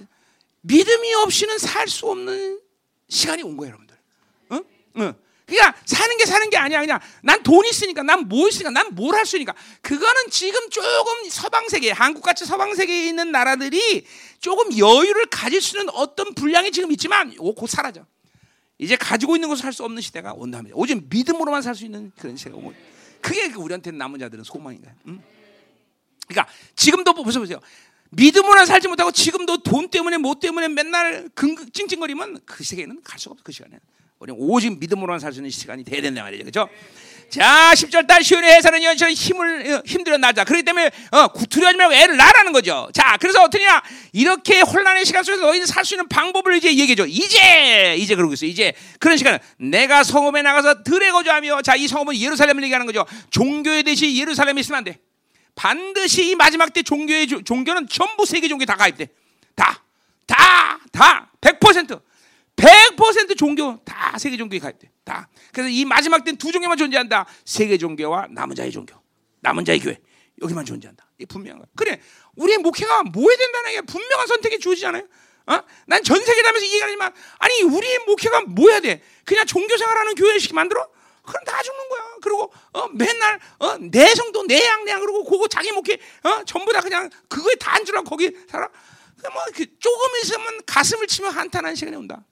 믿음이 없이는 살 수 없는 시간이 온 거예요, 여러분들. 응? 응. 그러니까 사는 게 사는 게 아니야. 그냥 난 돈 있으니까, 난 뭐 있으니까, 난 뭘 할 수 있으니까. 그거는 지금 조금 서방 세계, 한국 같이 서방 세계에 있는 나라들이 조금 여유를 가질 수 있는 어떤 분량이 지금 있지만, 오, 곧 사라져. 이제 가지고 있는 것을 살 수 없는 시대가 온답니다. 오직 믿음으로만 살 수 있는 그런 시대가 오고, 그게 우리한테 남은 자들은 소망인 거야. 응? 그러니까 지금도 보세요, 보세요. 믿음으로 살지 못하고 지금도 돈 때문에 뭐 때문에 맨날 긍- 찡찡거리면 그 세계는 갈 수가 없어 그 시간에. 우리 오직 믿음으로만 살 수 있는 시간이 돼야 된다 말이죠, 그렇죠? 자, 10절 달 시온의 해사는 연처럼 힘을 어, 힘들어 나자. 그렇기 때문에 어, 구투려하지 말고 애를 낳으라는 거죠. 자, 그래서 어떠냐? 이렇게 혼란의 시간 속에서 너희는 살 수 있는 방법을 이제 얘기해 줘. 이제 이제 그러고 있어. 이제 그런 시간은 내가 성읍에 나가서 들에 거주하며, 자, 이 성읍은 예루살렘을 얘기하는 거죠. 종교의 대시 예루살렘에 있으면 안 돼. 반드시 이 마지막 때 종교의 조- 종교는 전부 세계 종교에 다 가입돼. 다, 다, 다, 100%. 100% 종교 다 세계 종교에 가입돼. 다. 그래서 이 마지막 때는 두 종교만 존재한다. 세계 종교와 남은 자의 종교. 남은 자의 교회. 여기만 존재한다. 이 분명한 거야. 그래. 우리의 목회가 뭐 해야 된다는 게 분명한 선택이 주어지잖아요. 어? 난 전 세계 다면서 이해가 되지만 아니 우리의 목회가 뭐 해야 돼? 그냥 종교 생활하는 교회식 만들어? 그럼 다 죽는 거야. 그리고 어, 맨날 어, 내 성도 내 양 내양 그러고 그거 자기 목회 어, 전부 다 그냥 그거에 다 안주라 거기 살아. 그뭐그 조금 있으면 가슴을 치며 한탄하는 시간이 온다.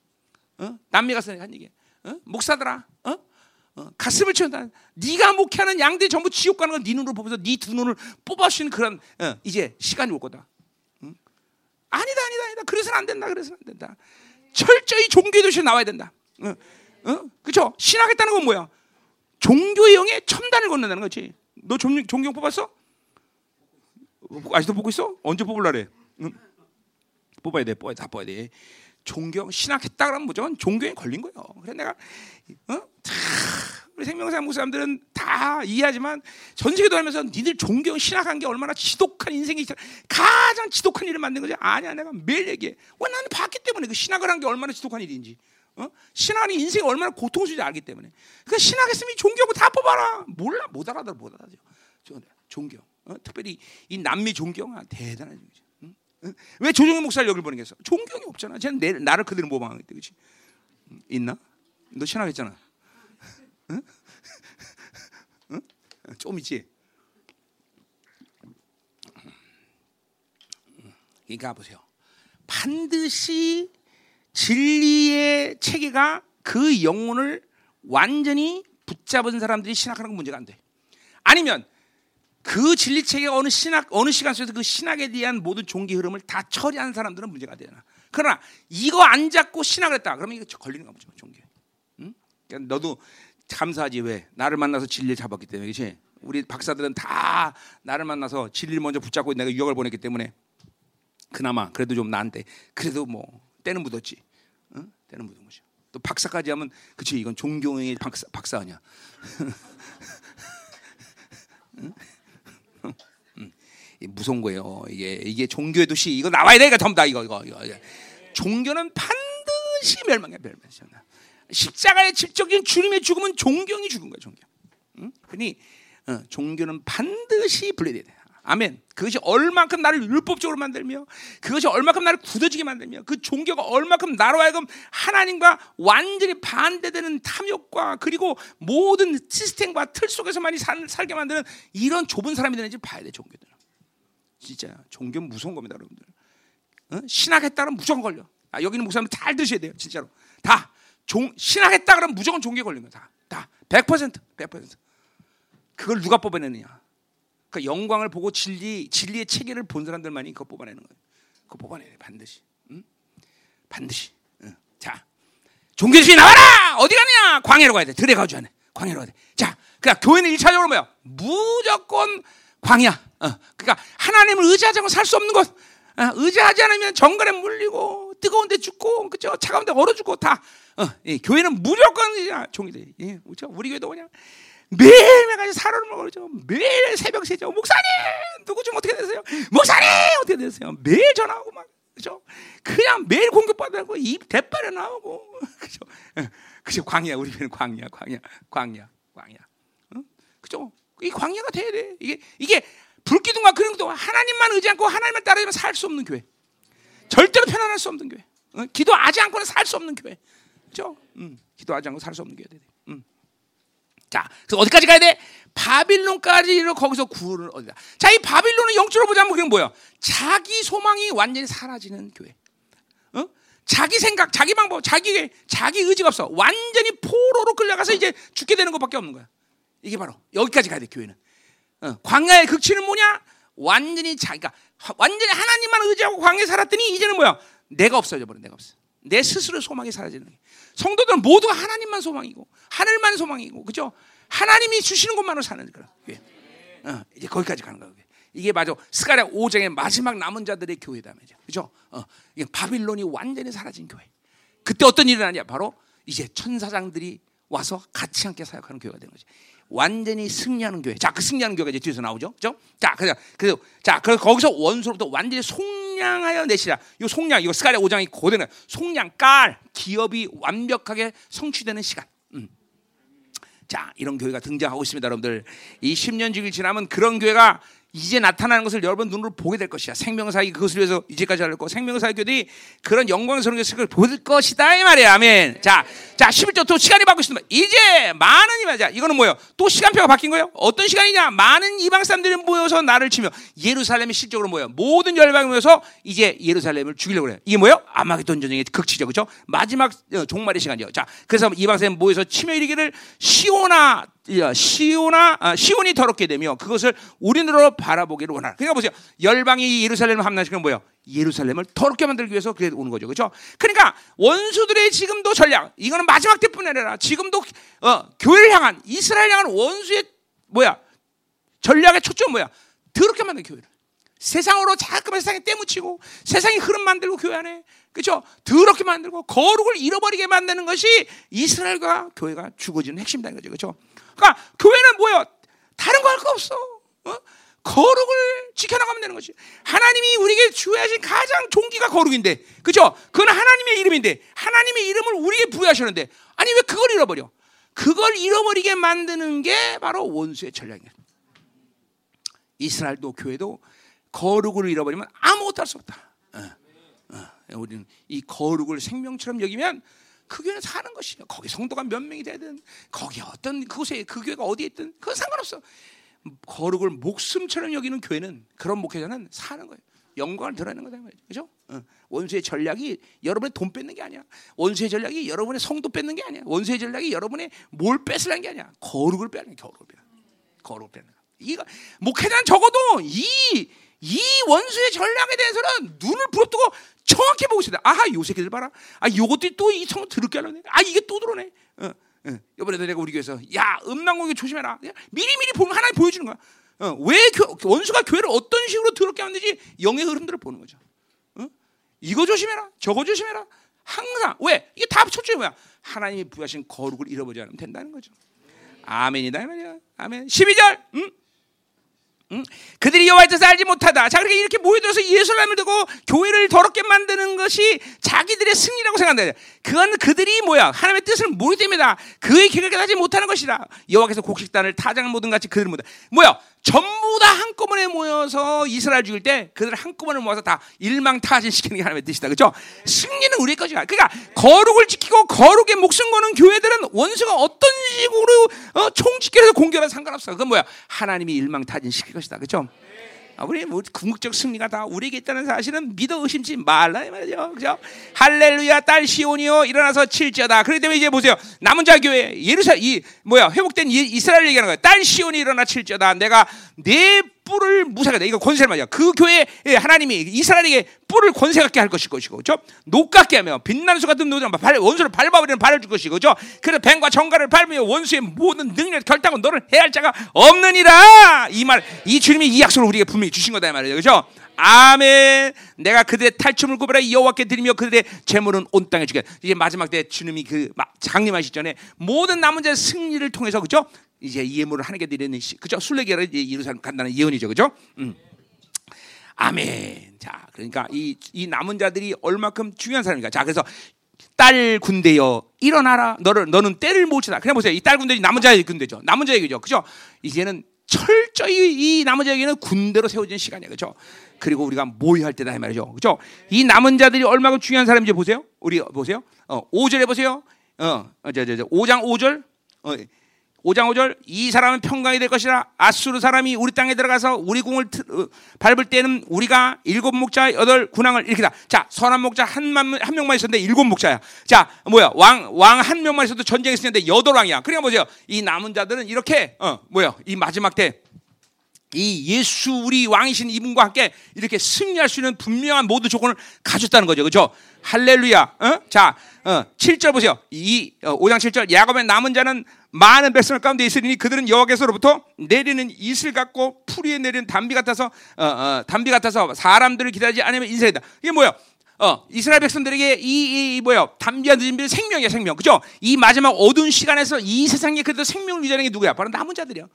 어? 남미 가서 한 얘기. 어? 목사들아, 어? 어, 가슴을 치운다. 네가 목회하는 양들 전부 지옥 가는 건네 눈으로 보면서 네 두 눈을 뽑아주는 그런 어, 이제 시간이 올 거다. 응? 아니다, 아니다, 아니다. 그래서는 안 된다. 그래서는 안 된다. 철저히 종교의 도시에 나와야 된다. 어? 어? 그렇죠? 신학했다는 건 뭐야? 종교의 영에 첨단을 건넌다는 거지. 너 종, 종교 뽑았어? 아직도 보고 있어? 언제 뽑을라래? 응? 뽑아야 돼, 뽑아야 돼, 다 뽑아야 돼. 종교 신학했다 그러면 무조건 종교에 걸린 거예요. 그래 내가 어? 다 우리 생명사 목사님들은 다 이해하지만 전 세계 돌면서 니들 종교 신학한 게 얼마나 지독한 인생이 가장 지독한 일을 만든 거지 아니야 내가 매일 얘기해. 왜 나는 봤기 때문에 그 신학을 한 게 얼마나 지독한 일인지. 어? 신학이 인생이 얼마나 고통스러운지 알기 때문에. 그 신학했으면 이 종교고 다 뽑아라. 몰라 못 알아들어 못 알아들어. 저- 종교. 어? 특별히 이 남미 종교가 대단한 거죠. 왜 조정현 목사를 여기 보내겠어? 종교이 없잖아. 쟤는 내, 나를 그대로 모방하기 때문에 그렇지? 응? 있나? 너 신학했잖아. 응? 응? 좀 있지. 그러니까 보세요. 반드시 진리의 체계가 그 영혼을 완전히 붙잡은 사람들이 신학하는 건 문제가 안 돼. 아니면 그 진리 체계가 어느 신학 어느 시간 속에서 그 신학에 대한 모든 종기 흐름을 다 처리하는 사람들은 문제가 되나. 그러나 이거 안 잡고 신학을 했다. 그러면 이거 걸리는 거죠, 종교. 응? 그러니까 너도 감사하지 왜 나를 만나서 진리를 잡았기 때문에 그렇지. 우리 박사들은 다 나를 만나서 진리를 먼저 붙잡고 내가 유학을 보냈기 때문에 그나마 그래도 좀 나한테 그래도 뭐 때는 묻었지. 응? 때는 묻은 거죠. 또 박사까지 하면 그치 이건 종교의 박사 박사 아니야. 응? 무서운 거예요. 이게 이게 종교의 도시 이거 나와야 돼 이거 전부 다 이거 이거 이거. 종교는 반드시 멸망해 멸망해. 십자가의 직접적인 주님의 죽음은 종교이 죽은 거야 종교. 응? 그러니 어, 종교는 반드시 분리돼야 돼. 아멘. 그것이 얼만큼 나를 율법적으로 만들며 그것이 얼만큼 나를 굳어지게 만들며 그 종교가 얼만큼 나로 하여금 하나님과 완전히 반대되는 탐욕과 그리고 모든 시스템과 틀 속에서만이 살, 살게 만드는 이런 좁은 사람이 되는지 봐야 돼 종교들은. 진짜 종교는 무서운 겁니다, 여러분들. 어? 신학했다 면 무조건 걸려. 아, 여기는 목사님 잘 드셔야 돼요, 진짜로. 다 종, 신학했다 그러면 무조건 종교에 걸리는 거야. 다. 다. 100%. 100%. 그걸 누가 뽑아내느냐? 그 영광을 보고 진리 진리의 체계를 본 사람들만이 그거 뽑아내는 거예요. 그거 뽑아내야 돼 반드시. 응? 반드시. 응. 자, 종교주의 나와라. 어디 가느냐? 광야로 가야 돼. 들에 가지 않네. 광야로 가야 돼. 자, 그러니까 교회는 일차적으로 뭐야? 무조건 광야. 어. 그러니까 하나님을 의지하지 않고 살 수 없는 것. 어, 의지하지 않으면 정갈에 물리고 뜨거운데 죽고 그죠? 차가운데 얼어 죽고 다. 어, 이 교회는 무조건 이제 종이돼. 예, 그렇죠? 우리 교회도 그냥 매일매일 사로를 먹죠. 매일 새벽 세죠. 목사님 누구 좀 어떻게 되세요? 목사님 어떻게 되세요? 매일 전화하고 막 그죠? 그냥 매일 공격받고 입 대빨에 나오고 그죠? 예, 그죠? 광야 우리 교회는 광야, 광야, 광야, 광야. 응? 그죠? 이 광야가 돼야 돼. 이게 이게 불기둥과 그런 것도 하나님만 의지 않고 하나님을 따르면 살 수 없는 교회. 절대로 편안할 수 없는 교회. 어? 기도하지 않고는 살 수 없는 교회. 그죠? 음, 기도하지 않고 살 수 없는 교회. 음. 자, 그래서 어디까지 가야 돼? 바빌론까지 거기서 구원을 얻다. 자, 이 바빌론은 영적으로 보자면 그게 뭐야? 자기 소망이 완전히 사라지는 교회. 어? 자기 생각, 자기 방법, 자기 자기 의지가 없어. 완전히 포로로 끌려가서 이제 죽게 되는 것밖에 없는 거야. 이게 바로 여기까지 가야 돼 교회는. 어, 광야의 극치는 뭐냐? 완전히 자기가 완전히 하나님만 의지하고 광야에 살았더니 이제는 뭐야? 내가 없어져 버려. 내가 없어. 내 스스로 소망이 사라지는 거야. 성도들은 모두가 하나님만 소망이고 하늘만 소망이고 그죠? 하나님이 주시는 것만으로 사는 거야. 교회. 어, 이제 거기까지 가는 거야. 이게 맞아. 스가랴 5장의 마지막 남은 자들의 교회다 말이죠. 그죠? 어, 이게 바빌론이 완전히 사라진 교회. 그때 어떤 일이 나냐? 바로 이제 천사장들이 와서 같이 함께 사역하는 교회가 되는 거지. 완전히 승리하는 교회. 자, 그 승리하는 교회가 이제 뒤에서 나오죠. 그죠? 자, 그래서, 그, 자, 그래서 거기서 원수로부터 완전히 속량하여 내시라. 이 속량, 이거 스가랴 5장이 고대는 속량, 깔, 기업이 완벽하게 성취되는 시간. 음. 자, 이런 교회가 등장하고 있습니다, 여러분들. 이 10년 주기 지나면 그런 교회가 이제 나타나는 것을 여러분 눈으로 보게 될 것이야. 생명사기 그것을 위해서 이제까지 하려고 생명사기 교들이 그런 영광스러운 것을 볼 것이다 이 말이야. 아멘. 자, 자 11조 또 시간이 바뀌고 있습니다. 이제 많은 이방 자 이거는 뭐예요? 또 시간표가 바뀐 거예요? 어떤 시간이냐? 많은 이방 사람들이 모여서 나를 치며 예루살렘이 실적으로 모여 모든 열방이 모여서 이제 예루살렘을 죽이려고 그래요. 이게 뭐예요? 아마겟돈 전쟁의 극치죠, 그렇죠? 마지막 어, 종말의 시간이죠. 자, 그래서 이방 사람 모여서 치며 이르기를 시오나 시오나 아, 시온이 더럽게 되며 그것을 우리로 바라보기를 원하라. 그러니까 보세요. 열방이 예루살렘을 함락시키는 뭐예요? 예루살렘을 더럽게 만들기 위해서 그래 오는 거죠. 그렇죠? 그러니까 원수들의 지금도 전략 이거는 마지막 때뿐 아니라 지금도 어, 교회를 향한 이스라엘 향한 원수의 뭐야? 전략의 초점 뭐야? 더럽게 만든 교회를. 세상으로 자꾸만 세상에 때묻히고 세상의 흐름 만들고 교회 안에 그렇죠? 더럽게 만들고 거룩을 잃어버리게 만드는 것이 이스라엘과 교회가 죽어지는 핵심이다 거죠. 그렇죠? 그러니까 교회는 뭐야? 다른 거 할 거 없어. 어? 거룩을 지켜나가면 되는 것이. 하나님이 우리에게 주하신 가장 종기가 거룩인데, 그죠? 그건 하나님의 이름인데, 하나님의 이름을 우리에게 부여하셨는데, 아니 왜 그걸 잃어버려? 그걸 잃어버리게 만드는 게 바로 원수의 전략이야. 이스라엘도 교회도 거룩을 잃어버리면 아무것도 할 수 없다. 어, 어. 우리는 이 거룩을 생명처럼 여기면 그 교회는 사는 것이요. 거기 성도가 몇 명이 되든 거기 어떤 그곳에 그 교회가 어디에 있든 그건 상관없어. 거룩을 목숨처럼 여기는 교회는 그런 목회자는 사는 거예요. 영광을 드러내는 거다. 그죠? 어. 원수의 전략이 여러분의 돈 뺏는 게 아니야. 원수의 전략이 여러분의 성도 뺏는 게 아니야. 원수의 전략이 여러분의 뭘 뺏으려는 게 아니야. 거룩을 빼는 게 거룩을 빼는 거룩을 빼는 거. 이거 목회자는 적어도 이 이 원수의 전략에 대해서는 눈을 부릅뜨고 정확히 보고 있어야 돼. 아하, 요 새끼들 봐라. 아, 요것들이 또이 성을 더럽게 하려네. 아, 이게 또 들어오네. 어, 어. 이번에도 내가 우리 교회에서 야, 음란공개 조심해라. 미리미리 보면 하나님 보여주는 거야. 어, 왜 교, 원수가 교회를 어떤 식으로 더럽게 하는지 영의 흐름들을 보는 거죠. 어? 이거 조심해라. 저거 조심해라. 항상 왜? 이게 다 첫째 뭐야? 하나님이 부여하신 거룩을 잃어버리지 않으면 된다는 거죠. 아멘이다 이 말이야. 아멘. 12절. 응? 응? 그들이 여호와의 뜻을 알지 못하다. 자, 그렇게 이렇게 모여들어서 예수님을 두고 교회를 더럽게 만드는 것이 자기들의 승리라고 생각한다. 그건 그들이 뭐야? 하나님의 뜻을 모르기 때문이다. 그의 계획을 하지 못하는 것이다. 여호와께서 곡식단을 타장 모든 같이 그들을 모다. 뭐야? 전부 다 한꺼번에 모여서 이스라엘 죽일 때 그들을 한꺼번에 모아서 다 일망타진 시키는 게 하나님의 뜻이다. 그렇죠? 승리는 우리의 것이야. 그러니까 거룩을 지키고 거룩에 목숨 거는 교회들은 원수가 어떤 식으로 어, 총집결해서 공격하는 상관없어. 그건 뭐야? 하나님이 일망타진 시킬 것이다. 그렇죠? 아, 우리 뭐 궁극적 승리가 다 우리에게 있다는 사실은 믿어 의심치 말라 이 말이죠. 그죠? 할렐루야 딸 시온이요 일어나서 칠지어다. 그렇기 때문에 이제 보세요. 남은 자 교회 예루살 이 뭐야 회복된 이, 이스라엘 얘기하는 거야. 딸 시온이 일어나 칠지어다. 내가 네 뿔을 무사하게 이거 권세를 말이야. 그 교회 하나님이 이스라엘에게 뿔을 권세 갖게 할 것이고, 그죠? 녹같게 하며 빛나는 수 같은 노장 발 원수를 밟아버리는 발을 줄 것이고, 그죠? 그래 뱀과 정갈을 밟으며 원수의 모든 능력 결단은 너를 해할 자가 없느니라. 이 말, 이 주님이 이 약속을 우리에게 분명히 주신 거다 이 말이죠, 그죠? 아멘. 내가 그들의 탈춤을 구별해 여호와께 드리며 그들의 재물은 온 땅에 주게. 이제 마지막 때 주님이 그 장림하시 전에 모든 남은 자의 승리를 통해서 그죠? 이제 예물을 하나님께 드리는 시, 그죠? 순례계를 예루살렘 간다는 예언이죠, 그죠? 음. 아멘. 자, 그러니까 이, 이 남은 자들이 얼마큼 중요한 사람인가. 자, 그래서 딸 군대여 일어나라. 너를 너는 때를 못 치다. 그냥 보세요. 이 딸 군대이 남은 자의 군대죠. 남은 자의 군대죠. 그죠? 이제는 철저히 이 남은 자에게는 군대로 세워진 시간이에요. 그렇죠? 그리고 우리가 모의할 때다 이 말이죠. 그렇죠? 이 남은 자들이 얼마나 중요한 사람인지 보세요. 우리 보세요. 어, 5절에 보세요. 어, 저, 저, 저, 5장 5절. 어, 5장 5절 이 사람은 평강이 될 것이라 아수르 사람이 우리 땅에 들어가서 우리 트- 어, 밟을 때는 우리가 일곱 목자 여덟 군왕을 이렇게다. 자 선한 목자 한만 한 명만 있었는데 일곱 목자야. 자 뭐야 왕 왕 한 명만 있어도 전쟁했었는데 여덟 왕이야. 그러니까 보세요. 이 남은 자들은 이렇게 어 뭐야 이 마지막 때 이 예수 우리 왕이신 이분과 함께 이렇게 승리할 수 있는 분명한 모든 조건을 가졌다는 거죠. 그렇죠? 할렐루야. 어? 자, 어, 7절 보세요. 이 어, 5장 7절 야곱의 남은 자는 많은 백성 가운데 있으리니 그들은 여호와께서로부터 내리는 이슬 같고 풀 위에 내리는 담비 같아서 어, 어, 담비 같아서 사람들을 기다리지 않으면 인생이다. 이게 뭐야? 어, 이스라엘 백성들에게 이, 이, 뭐야, 담비한 늦은 비는 생명이야, 생명. 그죠? 이 마지막 어두운 시간에서 이 세상에 그래도 생명을 유지하는 게 누구야? 바로 남은 자들이야.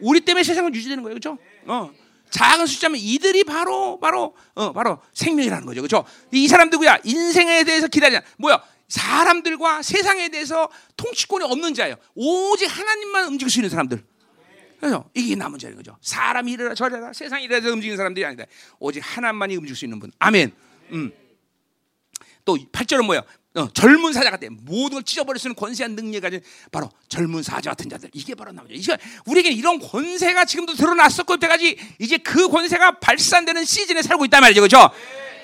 우리 때문에 세상은 유지되는 거예요. 그죠? 어. 작은 숫자면 이들이 바로, 바로, 어, 바로 생명이라는 거죠. 그죠? 이 사람 누구야? 인생에 대해서 기다리냐. 뭐야? 사람들과 세상에 대해서 통치권이 없는 자예요. 오직 하나님만 움직일 수 있는 사람들. 그래서 이게 남은 자인 거죠. 사람이 이래라 저래라 세상이 이래서 움직이는 사람들이 아니다. 오직 하나님만이 움직일 수 있는 분. 아멘. 음. 또 8절은 뭐야? 어, 젊은 사자 같아. 모든 걸 찢어버릴 수 있는 권세한 능력을 가진 바로 젊은 사자 같은 자들. 이게 바로 남자. 이게 우리에게 이런 권세가 지금도 드러났었고 때까지 이제 그 권세가 발산되는 시즌에 살고 있단 말이죠. 그렇죠?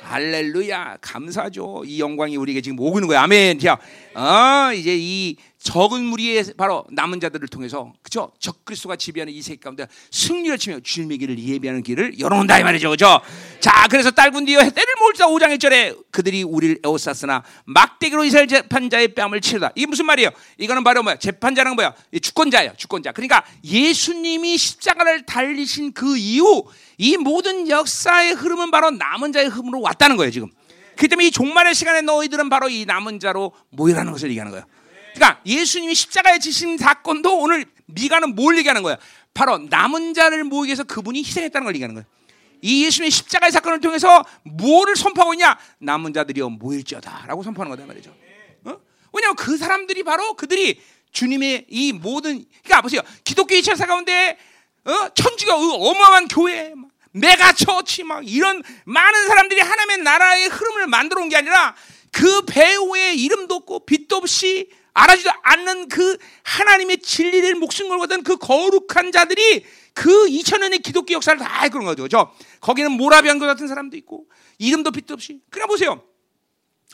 할렐루야. 감사죠. 이 영광이 우리에게 지금 오고 있는 거야. 아멘. 자, 어, 이제 이 적은 무리의 바로 남은 자들을 통해서 그죠? 적그리스도가 지배하는 이 세계 가운데 승리를 치며 주님의 길을 예비하는 길을 열어놓는다 이 말이죠. 그죠? 자, 그래서 딸군 뒤에 때를 몰자 5장 1절에 그들이 우리를 에워쌌으나 막대기로 이스라엘 재판자의 뺨을 치르다. 이게 무슨 말이에요? 이거는 바로 뭐야? 재판자는 뭐야? 이 주권자예요. 주권자. 그러니까 예수님이 십자가를 달리신 그 이후 이 모든 역사의 흐름은 바로 남은 자의 흐름으로 왔다는 거예요, 지금. 그 때문에 이 종말의 시간에 너희들은 바로 이 남은 자로 모이라는 것을 얘기하는 거예요. 그러니까 예수님이 십자가에 지신 사건도 오늘 미가는 뭘 얘기하는 거야? 바로 남은 자를 모이기 위해서 그분이 희생했다는 걸 얘기하는 거예요. 이 예수님의 십자가의 사건을 통해서 뭐를 선포하고 있냐? 남은 자들이여 모일지어다라고 선포하는 거다 말이죠. 어? 왜냐하면 그 사람들이 바로 그들이 주님의 이 모든 그러니까 보세요. 기독교 2차 가운데 어? 천주가 어마어마한 교회 막 메가 처치 막 이런 많은 사람들이 하나님의 나라의 흐름을 만들어 온 게 아니라 그 배우의 이름도 없고 빛도 없이 알아지도 않는 그 하나님의 진리를 목숨 걸거든 그 거룩한 자들이 그 2000년의 기독교 역사를 다 이끄는 거죠. 그죠? 거기는 모라비안교 같은 사람도 있고 이름도 빛도 없이. 그래 보세요.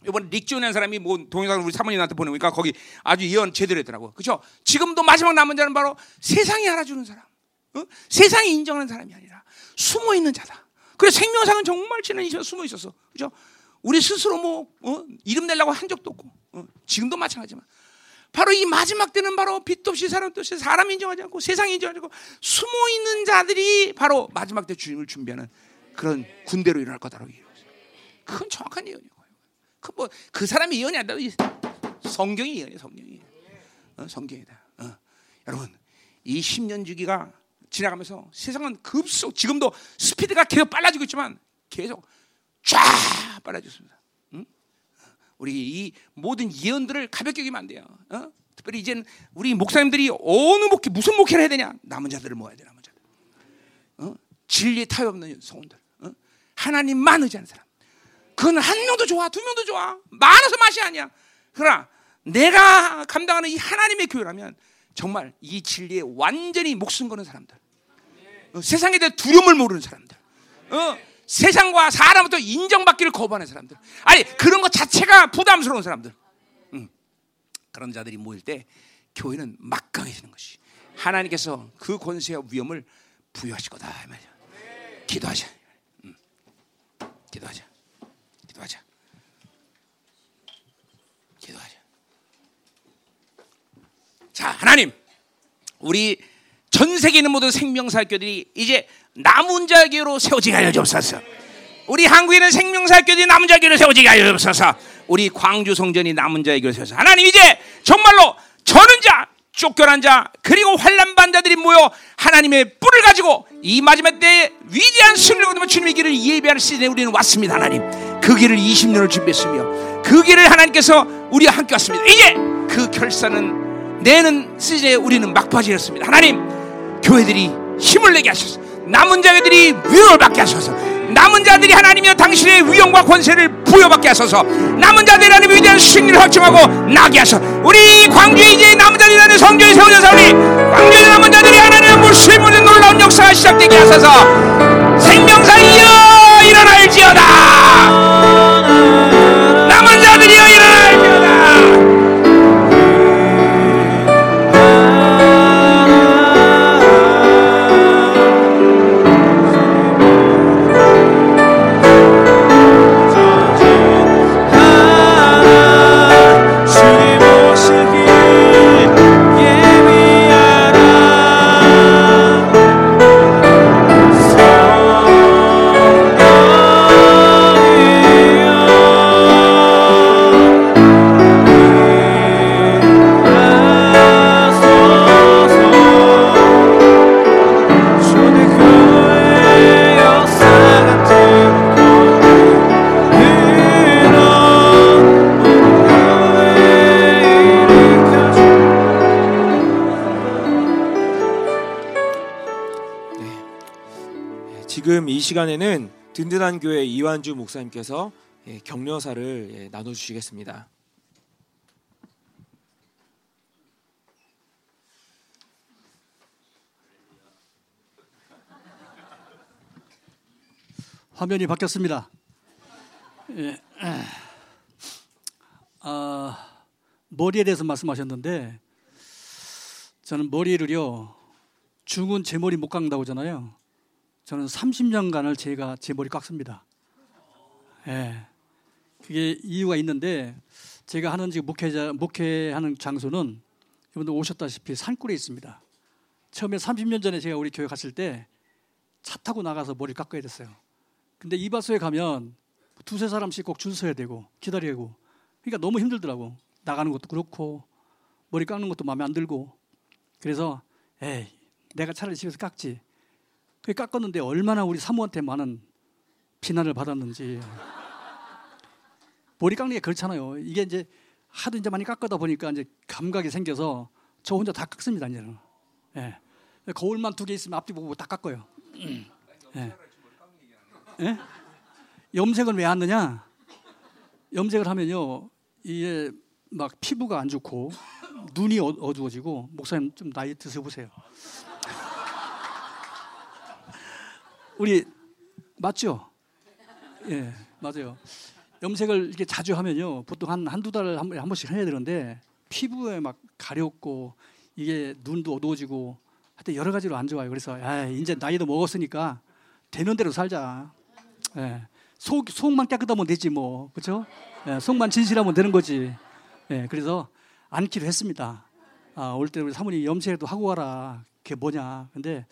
이번 릭존이라는 사람이 뭐 동영상을 우리 사모님한테 보내니까 거기 아주 예언 제대로 했더라고요. 그죠? 지금도 마지막 남은 자는 바로 세상이 알아주는 사람. 어? 세상이 인정하는 사람이 아니라 숨어 있는 자다. 그래 생명상은 정말 지난 숨어 있었어. 그죠? 우리 스스로 뭐 어? 이름 내려고 한 적도 없고 어? 지금도 마찬가지지만 바로 이 마지막 때는 바로 빛도 없이 사람도 없이 사람 인정하지 않고 세상 인정하지 않고 숨어 있는 자들이 바로 마지막 때 주님을 준비하는 그런 군대로 일어날 거다라고 얘기했어요. 그건 정확한 예언이에요. 그 뭐그 그 사람이 예언이 아니라 이 성경이 예언이에요. 성경이 어, 성경이다. 어. 여러분 이 10년 주기가 지나가면서 세상은 급속 지금도 스피드가 계속 빨라지고 있지만 계속 쫙 빨라졌습니다. 응? 우리 이 모든 예언들을 가볍게 여기면 안 돼요. 어? 특별히 이제는 우리 목사님들이 어느 목회 무슨 목회를 해야 되냐? 남은 자들을 모아야 돼. 남은 자들. 어? 진리에 타협 없는 성원들. 어? 하나님만 의지하는 사람. 그건 한 명도 좋아, 두 명도 좋아. 많아서 맛이 아니야. 그러나 내가 감당하는 이 하나님의 교회라면 정말 이 진리에 완전히 목숨 거는 사람들. 어, 세상에 대해 두려움을 모르는 사람들. 어, 세상과 사람부터 인정받기를 거부하는 사람들. 아니 그런 것 자체가 부담스러운 사람들. 음, 그런 자들이 모일 때 교회는 막강해지는 것이 하나님께서 그 권세와 위엄을 부여하실 거다 이 말이야. 기도하자. 음, 기도하자. 기도하자. 기도하자. 자 하나님, 우리 전 세계 있는 모든 생명사학교들이 이제 남은 자교로 세워지게 하여 주옵소서. 우리 한국에는 생명사학교들이 남은 자교로 세워지게 하여 주옵소서. 우리 광주 성전이 남은 자의 세워서 하나님 이제 정말로 저는 자, 쫓겨난 자, 그리고 환란 반자들이 모여 하나님의 뿔을 가지고 이 마지막 때에 위대한 승리를 거두며 주님의 길을 예배하는 시즌에 우리는 왔습니다, 하나님. 그 길을 20년을 준비했으며 그 길을 하나님께서 우리와 함께 왔습니다. 이제 그 결산은 내는 시즌에 우리는 막바지였습니다. 하나님, 교회들이 힘을 내게 하셔서 남은 자들이 위험을 받게 하셔서. 남은 자들이 하나님이여 당신의 위엄과 권세를 부여받게 하소서. 남은 자들이 하나님의 위대한 승리를 확증하고 나게 하소서. 우리 광주에 이제 남은 자들이 하나님 성전에 세워져서 우리 광주에 남은 자들이 하나님의 물수의 모든 놀라운 역사가 시작되게 하소서. 생명사이여 일어날지어다 시간에는 든든한 교회 이완주 목사님께서 예, 격려사를 예, 나눠주시겠습니다. 화면이 바뀌었습니다. 예. 아, 머리에 대해서 말씀하셨는데 저는 머리를요 중은 제 머리 못 깎는다고 하잖아요. 저는 30년간을 제가 제 머리 깎습니다. 예. 그게 이유가 있는데 제가 하는 지금 목회자 목회하는 장소는 여러분들 오셨다시피 산골에 있습니다. 처음에 30년 전에 제가 우리 교회 갔을 때 차 타고 나가서 머리 깎아야 됐어요. 근데 이발소에 가면 두세 사람씩 꼭 줄 서야 되고 기다려야 되고 그러니까 너무 힘들더라고 나가는 것도 그렇고 머리 깎는 것도 마음에 안 들고 그래서 에이 내가 차라리 집에서 깎지 그 깎았는데 얼마나 우리 사모한테 많은 비난을 받았는지 머리 깎는 게 그렇잖아요 이게 이제 하도 이제 많이 깎아다 보니까 이제 감각이 생겨서 저 혼자 다 깎습니다 이제는 예. 거울만 두 개 있으면 앞뒤 보고 다 깎아요 예. 예? 염색은 왜 하느냐? 염색을 하면요, 이게 막 피부가 안 좋고 눈이 어- 어두워지고 목사님 좀 나이 드셔 보세요. 우리 맞죠? 예, 맞아요. 염색을 이렇게 자주 하면요, 보통 한 한두 달에 한, 번- 한 번씩 해야 되는데 피부에 막 가렵고 이게 눈도 어두워지고 하여튼 여러 가지로 안 좋아요. 그래서 아, 이제 나이도 먹었으니까 되는 대로 살자. 예. 속 속만 깨끗하면 되지 뭐 그렇죠? 예, 속만 진실하면 되는 거지. 예, 그래서 앉기로 했습니다. 아, 올 때 우리 사모님 염색도 하고 가라. 그게 뭐냐? 근데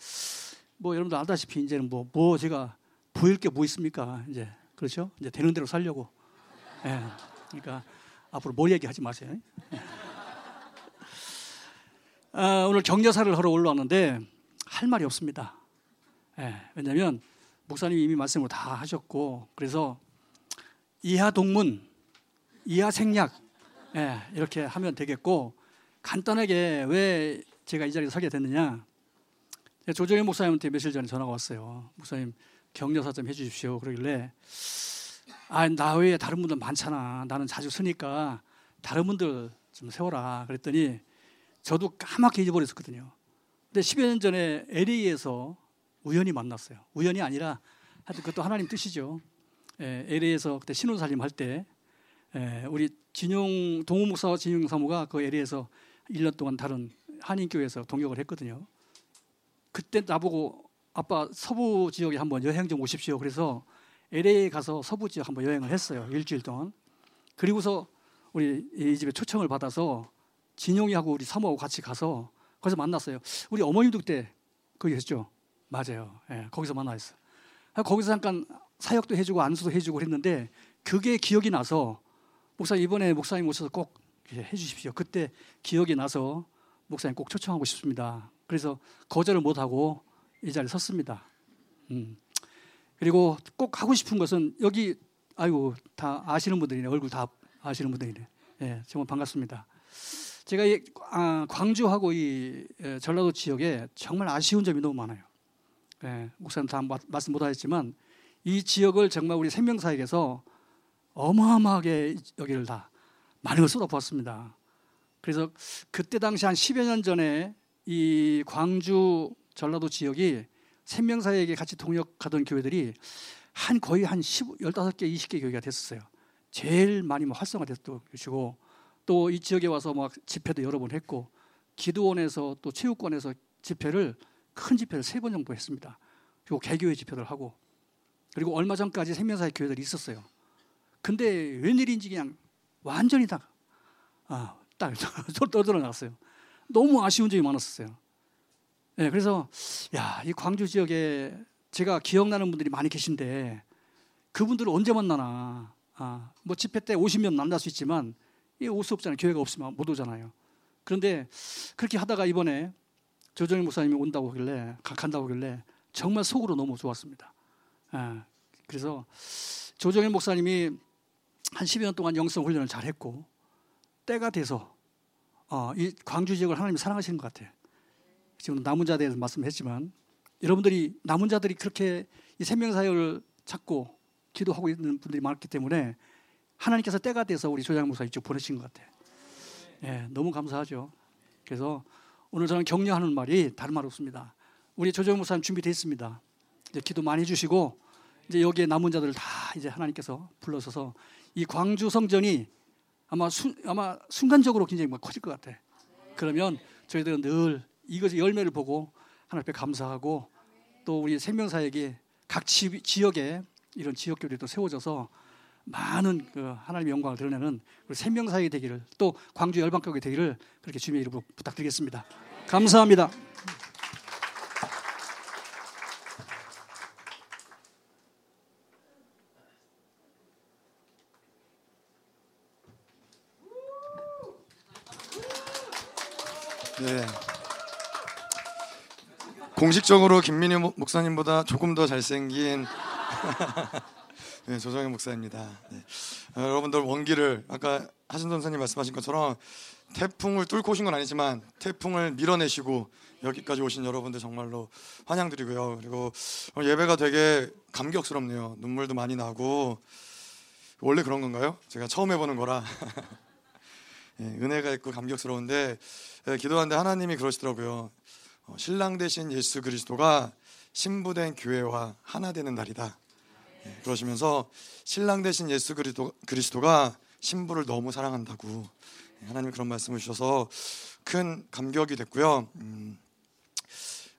뭐 여러분들 알다시피 이제는 뭐 뭐 제가 보일 게 뭐 있습니까? 이제 그렇죠? 이제 되는 대로 살려고. 예. 그러니까 앞으로 뭘 얘기하지 마세요. 예. 아, 오늘 격려사를 하러 올라왔는데 할 말이 없습니다. 예, 왜냐하면 목사님이 이미 말씀을 다 하셨고 그래서 이하 동문, 이하 생략 예, 이렇게 하면 되겠고 간단하게 왜 제가 이 자리에 서게 됐느냐 조정희 목사님한테 며칠 전에 전화가 왔어요. 목사님 격려사 좀 해주십시오. 그러길래 아, 나 외에 다른 분들 많잖아. 나는 자주 쓰니까 다른 분들 좀 세워라. 그랬더니 저도 까맣게 잊어버렸었거든요. 근데 10여 년 전에 LA에서 우연히 만났어요. 우연이 아니라 하여튼 그것도 하나님 뜻이죠. 예, LA에서 그때 신혼살림 할때 예, 우리 진용 동호 목사와 진용 사모가 그 LA에서 1년 동안 다른 한인교회에서 동역을 했거든요. 그때 나보고 아빠 서부 지역에 한번 여행 좀 오십시오. 그래서 LA에 가서 서부 지역 한번 여행을 했어요. 일주일 동안. 그리고서 우리 이 집에 초청을 받아서 진용이하고 우리 사모하고 같이 가서 거기서 만났어요. 우리 어머님도 그때 거기 했죠. 맞아요. 예, 거기서 만나있어. 거기서 잠깐 사역도 해주고 안수도 해주고 그랬는데 그게 기억이 나서 목사 이번에 목사님 오셔서 꼭 해주십시오. 그때 기억이 나서 목사님 꼭 초청하고 싶습니다. 그래서 거절을 못하고 이 자리에 섰습니다. 음. 그리고 꼭 하고 싶은 것은 여기 아이고 다 아시는 분들이네 얼굴 다 아시는 분들이네. 예, 정말 반갑습니다. 제가 이 아, 광주하고 이 예, 전라도 지역에 정말 아쉬운 점이 너무 많아요. 예, 목사님 다 마- 말씀 못하셨지만 이 지역을 정말 우리 생명사역에서 어마어마하게 여기를 다 많은 걸 쏟아부었습니다. 그래서 그때 당시 한 10여 년 전에 이 광주 전라도 지역이 생명사역에 같이 동역하던 교회들이 한 거의 한 15, 15개, 20개 교회가 됐었어요. 제일 많이 뭐 활성화됐던 것이고 또 이 지역에 와서 막 집회도 여러 번 했고 기도원에서 또 체육관에서 집회를 큰 집회를 세 번 정도 했습니다. 그리고 개교회 집회를 하고 그리고 얼마 전까지 생명사의 교회들이 있었어요. 근데 웬일인지 그냥 완전히 다 아, 딱 떠들어 나갔어요. 너무 아쉬운 점이 많았었어요. 네, 그래서 야, 이 광주 지역에 제가 기억나는 분들이 많이 계신데 그분들을 언제 만나나? 아, 뭐 집회 때 오시면 만날 수 있지만 이 올 수 없잖아요. 교회가 없으면 못 오잖아요. 그런데 그렇게 하다가 이번에 조정일 목사님이 온다고 하길래 가- 간다고 하길래 정말 속으로 너무 좋았습니다. 예, 그래서 조정일 목사님이 한 10여 년 동안 영성 훈련을 잘 했고 때가 돼서 어, 이 광주 지역을 하나님이 사랑하시는 것 같아요. 지금 남은 자에 대해서 말씀했지만 여러분들이 남은 자들이 그렇게 이 생명 사역을 찾고 기도하고 있는 분들이 많기 때문에 하나님께서 때가 돼서 우리 조장 목사 이쪽 보내신 것 같아요. 예, 너무 감사하죠. 그래서 오늘 저는 격려하는 말이 다른 말 없습니다. 우리 조정 목사님 준비되어 있습니다. 이제 기도 많이 해주시고 이제 여기에 남은 자들을 다 이제 하나님께서 불러서서 이 광주 성전이 아마 순 아마 순간적으로 굉장히 막 커질 것 같아. 그러면 저희들은 늘 이것의 열매를 보고 하나님 앞에 감사하고 또 우리 생명사역이 각 지, 지역에 이런 지역교회도 또 세워져서 많은 그 하나님의 영광을 드러내는 생명사역이 되기를 또 광주 열방교회 되기를 그렇게 주님의 이름으로 부탁드리겠습니다. 감사합니다. 네. 공식적으로 김민희 목- 목사님보다 조금 더 잘생긴 네, 조정현 목사입니다. 네. 어, 여러분들 원기를 아까 하신 선생님 말씀하신 것처럼 태풍을 뚫고 오신 건 아니지만 태풍을 밀어내시고 여기까지 오신 여러분들 정말로 환영드리고요. 그리고 예배가 되게 감격스럽네요. 눈물도 많이 나고 원래 그런 건가요? 제가 처음 해보는 거라 예, 은혜가 있고 감격스러운데 예, 기도하는데 하나님이 그러시더라고요. 어, 신랑 대신 예수 그리스도가 신부된 교회와 하나 되는 날이다. 예, 그러시면서 신랑 대신 예수 그리스도, 그리스도가 신부를 너무 사랑한다고 예, 하나님 그런 말씀을 주셔서 큰 감격이 됐고요. 음,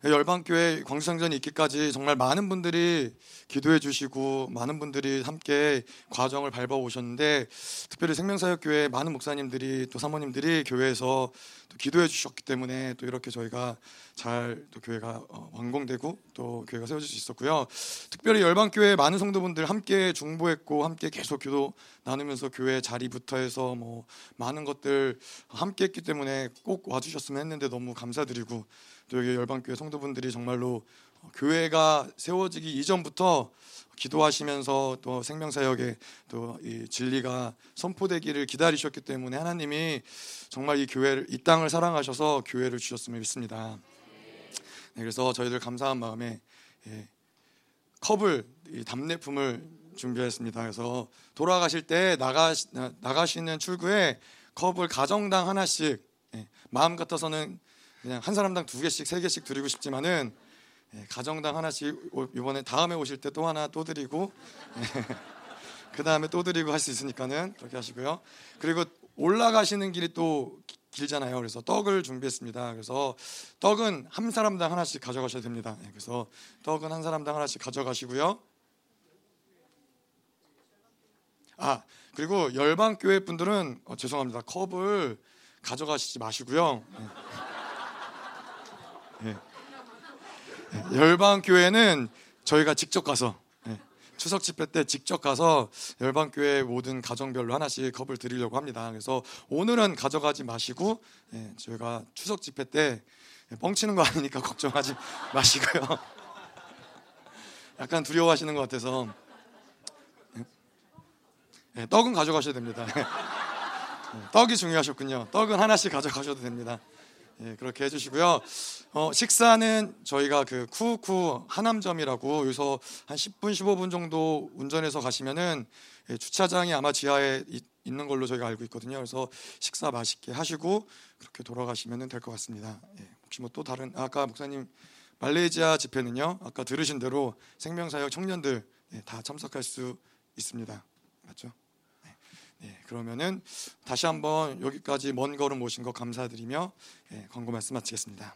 열방교회 광주상전이 있기까지 정말 많은 분들이 기도해 주시고 많은 분들이 함께 과정을 밟아 오셨는데 특별히 생명사역교회 많은 목사님들이 또 사모님들이 교회에서 또 기도해 주셨기 때문에 또 이렇게 저희가 잘 또 교회가 어, 완공되고 또 교회가 세워질 수 있었고요. 특별히 열방교회 많은 성도분들 함께 중보했고 함께 계속 기도 나누면서 교회 자리부터 해서 뭐 많은 것들 함께 했기 때문에 꼭 와주셨으면 했는데 너무 감사드리고 또 여기 열방교회 성도분들이 정말로 교회가 세워지기 이전부터 기도하시면서 또 생명사역에 또 이 진리가 선포되기를 기다리셨기 때문에 하나님이 정말 이 교회를 이 땅을 사랑하셔서 교회를 주셨음을 믿습니다. 네, 그래서 저희들 감사한 마음에 예, 컵을 이 답례품을 준비했습니다. 그래서 돌아가실 때 나가 나가시는 출구에 컵을 가정당 하나씩 예, 마음 같아서는 그냥 한 사람당 두 개씩 세 개씩 드리고 싶지만은 예, 가정당 하나씩 오- 이번에 다음에 오실 때 또 하나 또 드리고 그 다음에 또 드리고 할 수 있으니까는 그렇게 하시고요. 그리고 올라가시는 길이 또 기- 길잖아요. 그래서 떡을 준비했습니다. 그래서 떡은 한 사람당 하나씩 가져가셔야 됩니다. 예, 그래서 떡은 한 사람당 하나씩 가져가시고요. 아 그리고 열방 교회 분들은 어, 죄송합니다. 컵을 가져가시지 마시고요. 예. 예. 예, 열방 교회는 저희가 직접 가서 예, 추석 집회 때 직접 가서 열방 교회 모든 가정별로 하나씩 컵을 드리려고 합니다. 그래서 오늘은 가져가지 마시고 예, 저희가 추석 집회 때 예, 뻥치는 거 아니니까 걱정하지 마시고요. 약간 두려워하시는 것 같아서 떡은 가져가셔야 됩니다. 예, 떡이 중요하셨군요. 떡은 하나씩 가져가셔도 됩니다. 예, 그렇게 해주시고요. 어, 식사는 저희가 그 쿠쿠 하남점이라고 여기서 한 10분 15분 정도 운전해서 가시면은 예, 주차장이 아마 지하에 이- 있는 걸로 저희가 알고 있거든요. 그래서 식사 맛있게 하시고 그렇게 돌아가시면 될 것 같습니다. 예, 혹시 뭐 또 다른 아까 목사님 말레이시아 집회는요. 아까 들으신 대로 생명사역 청년들 예, 다 참석할 수 있습니다. 맞죠? 네, 네, 그러면은 다시 한번 여기까지 먼 걸음 오신 거 감사드리며 예, 광고 말씀 마치겠습니다.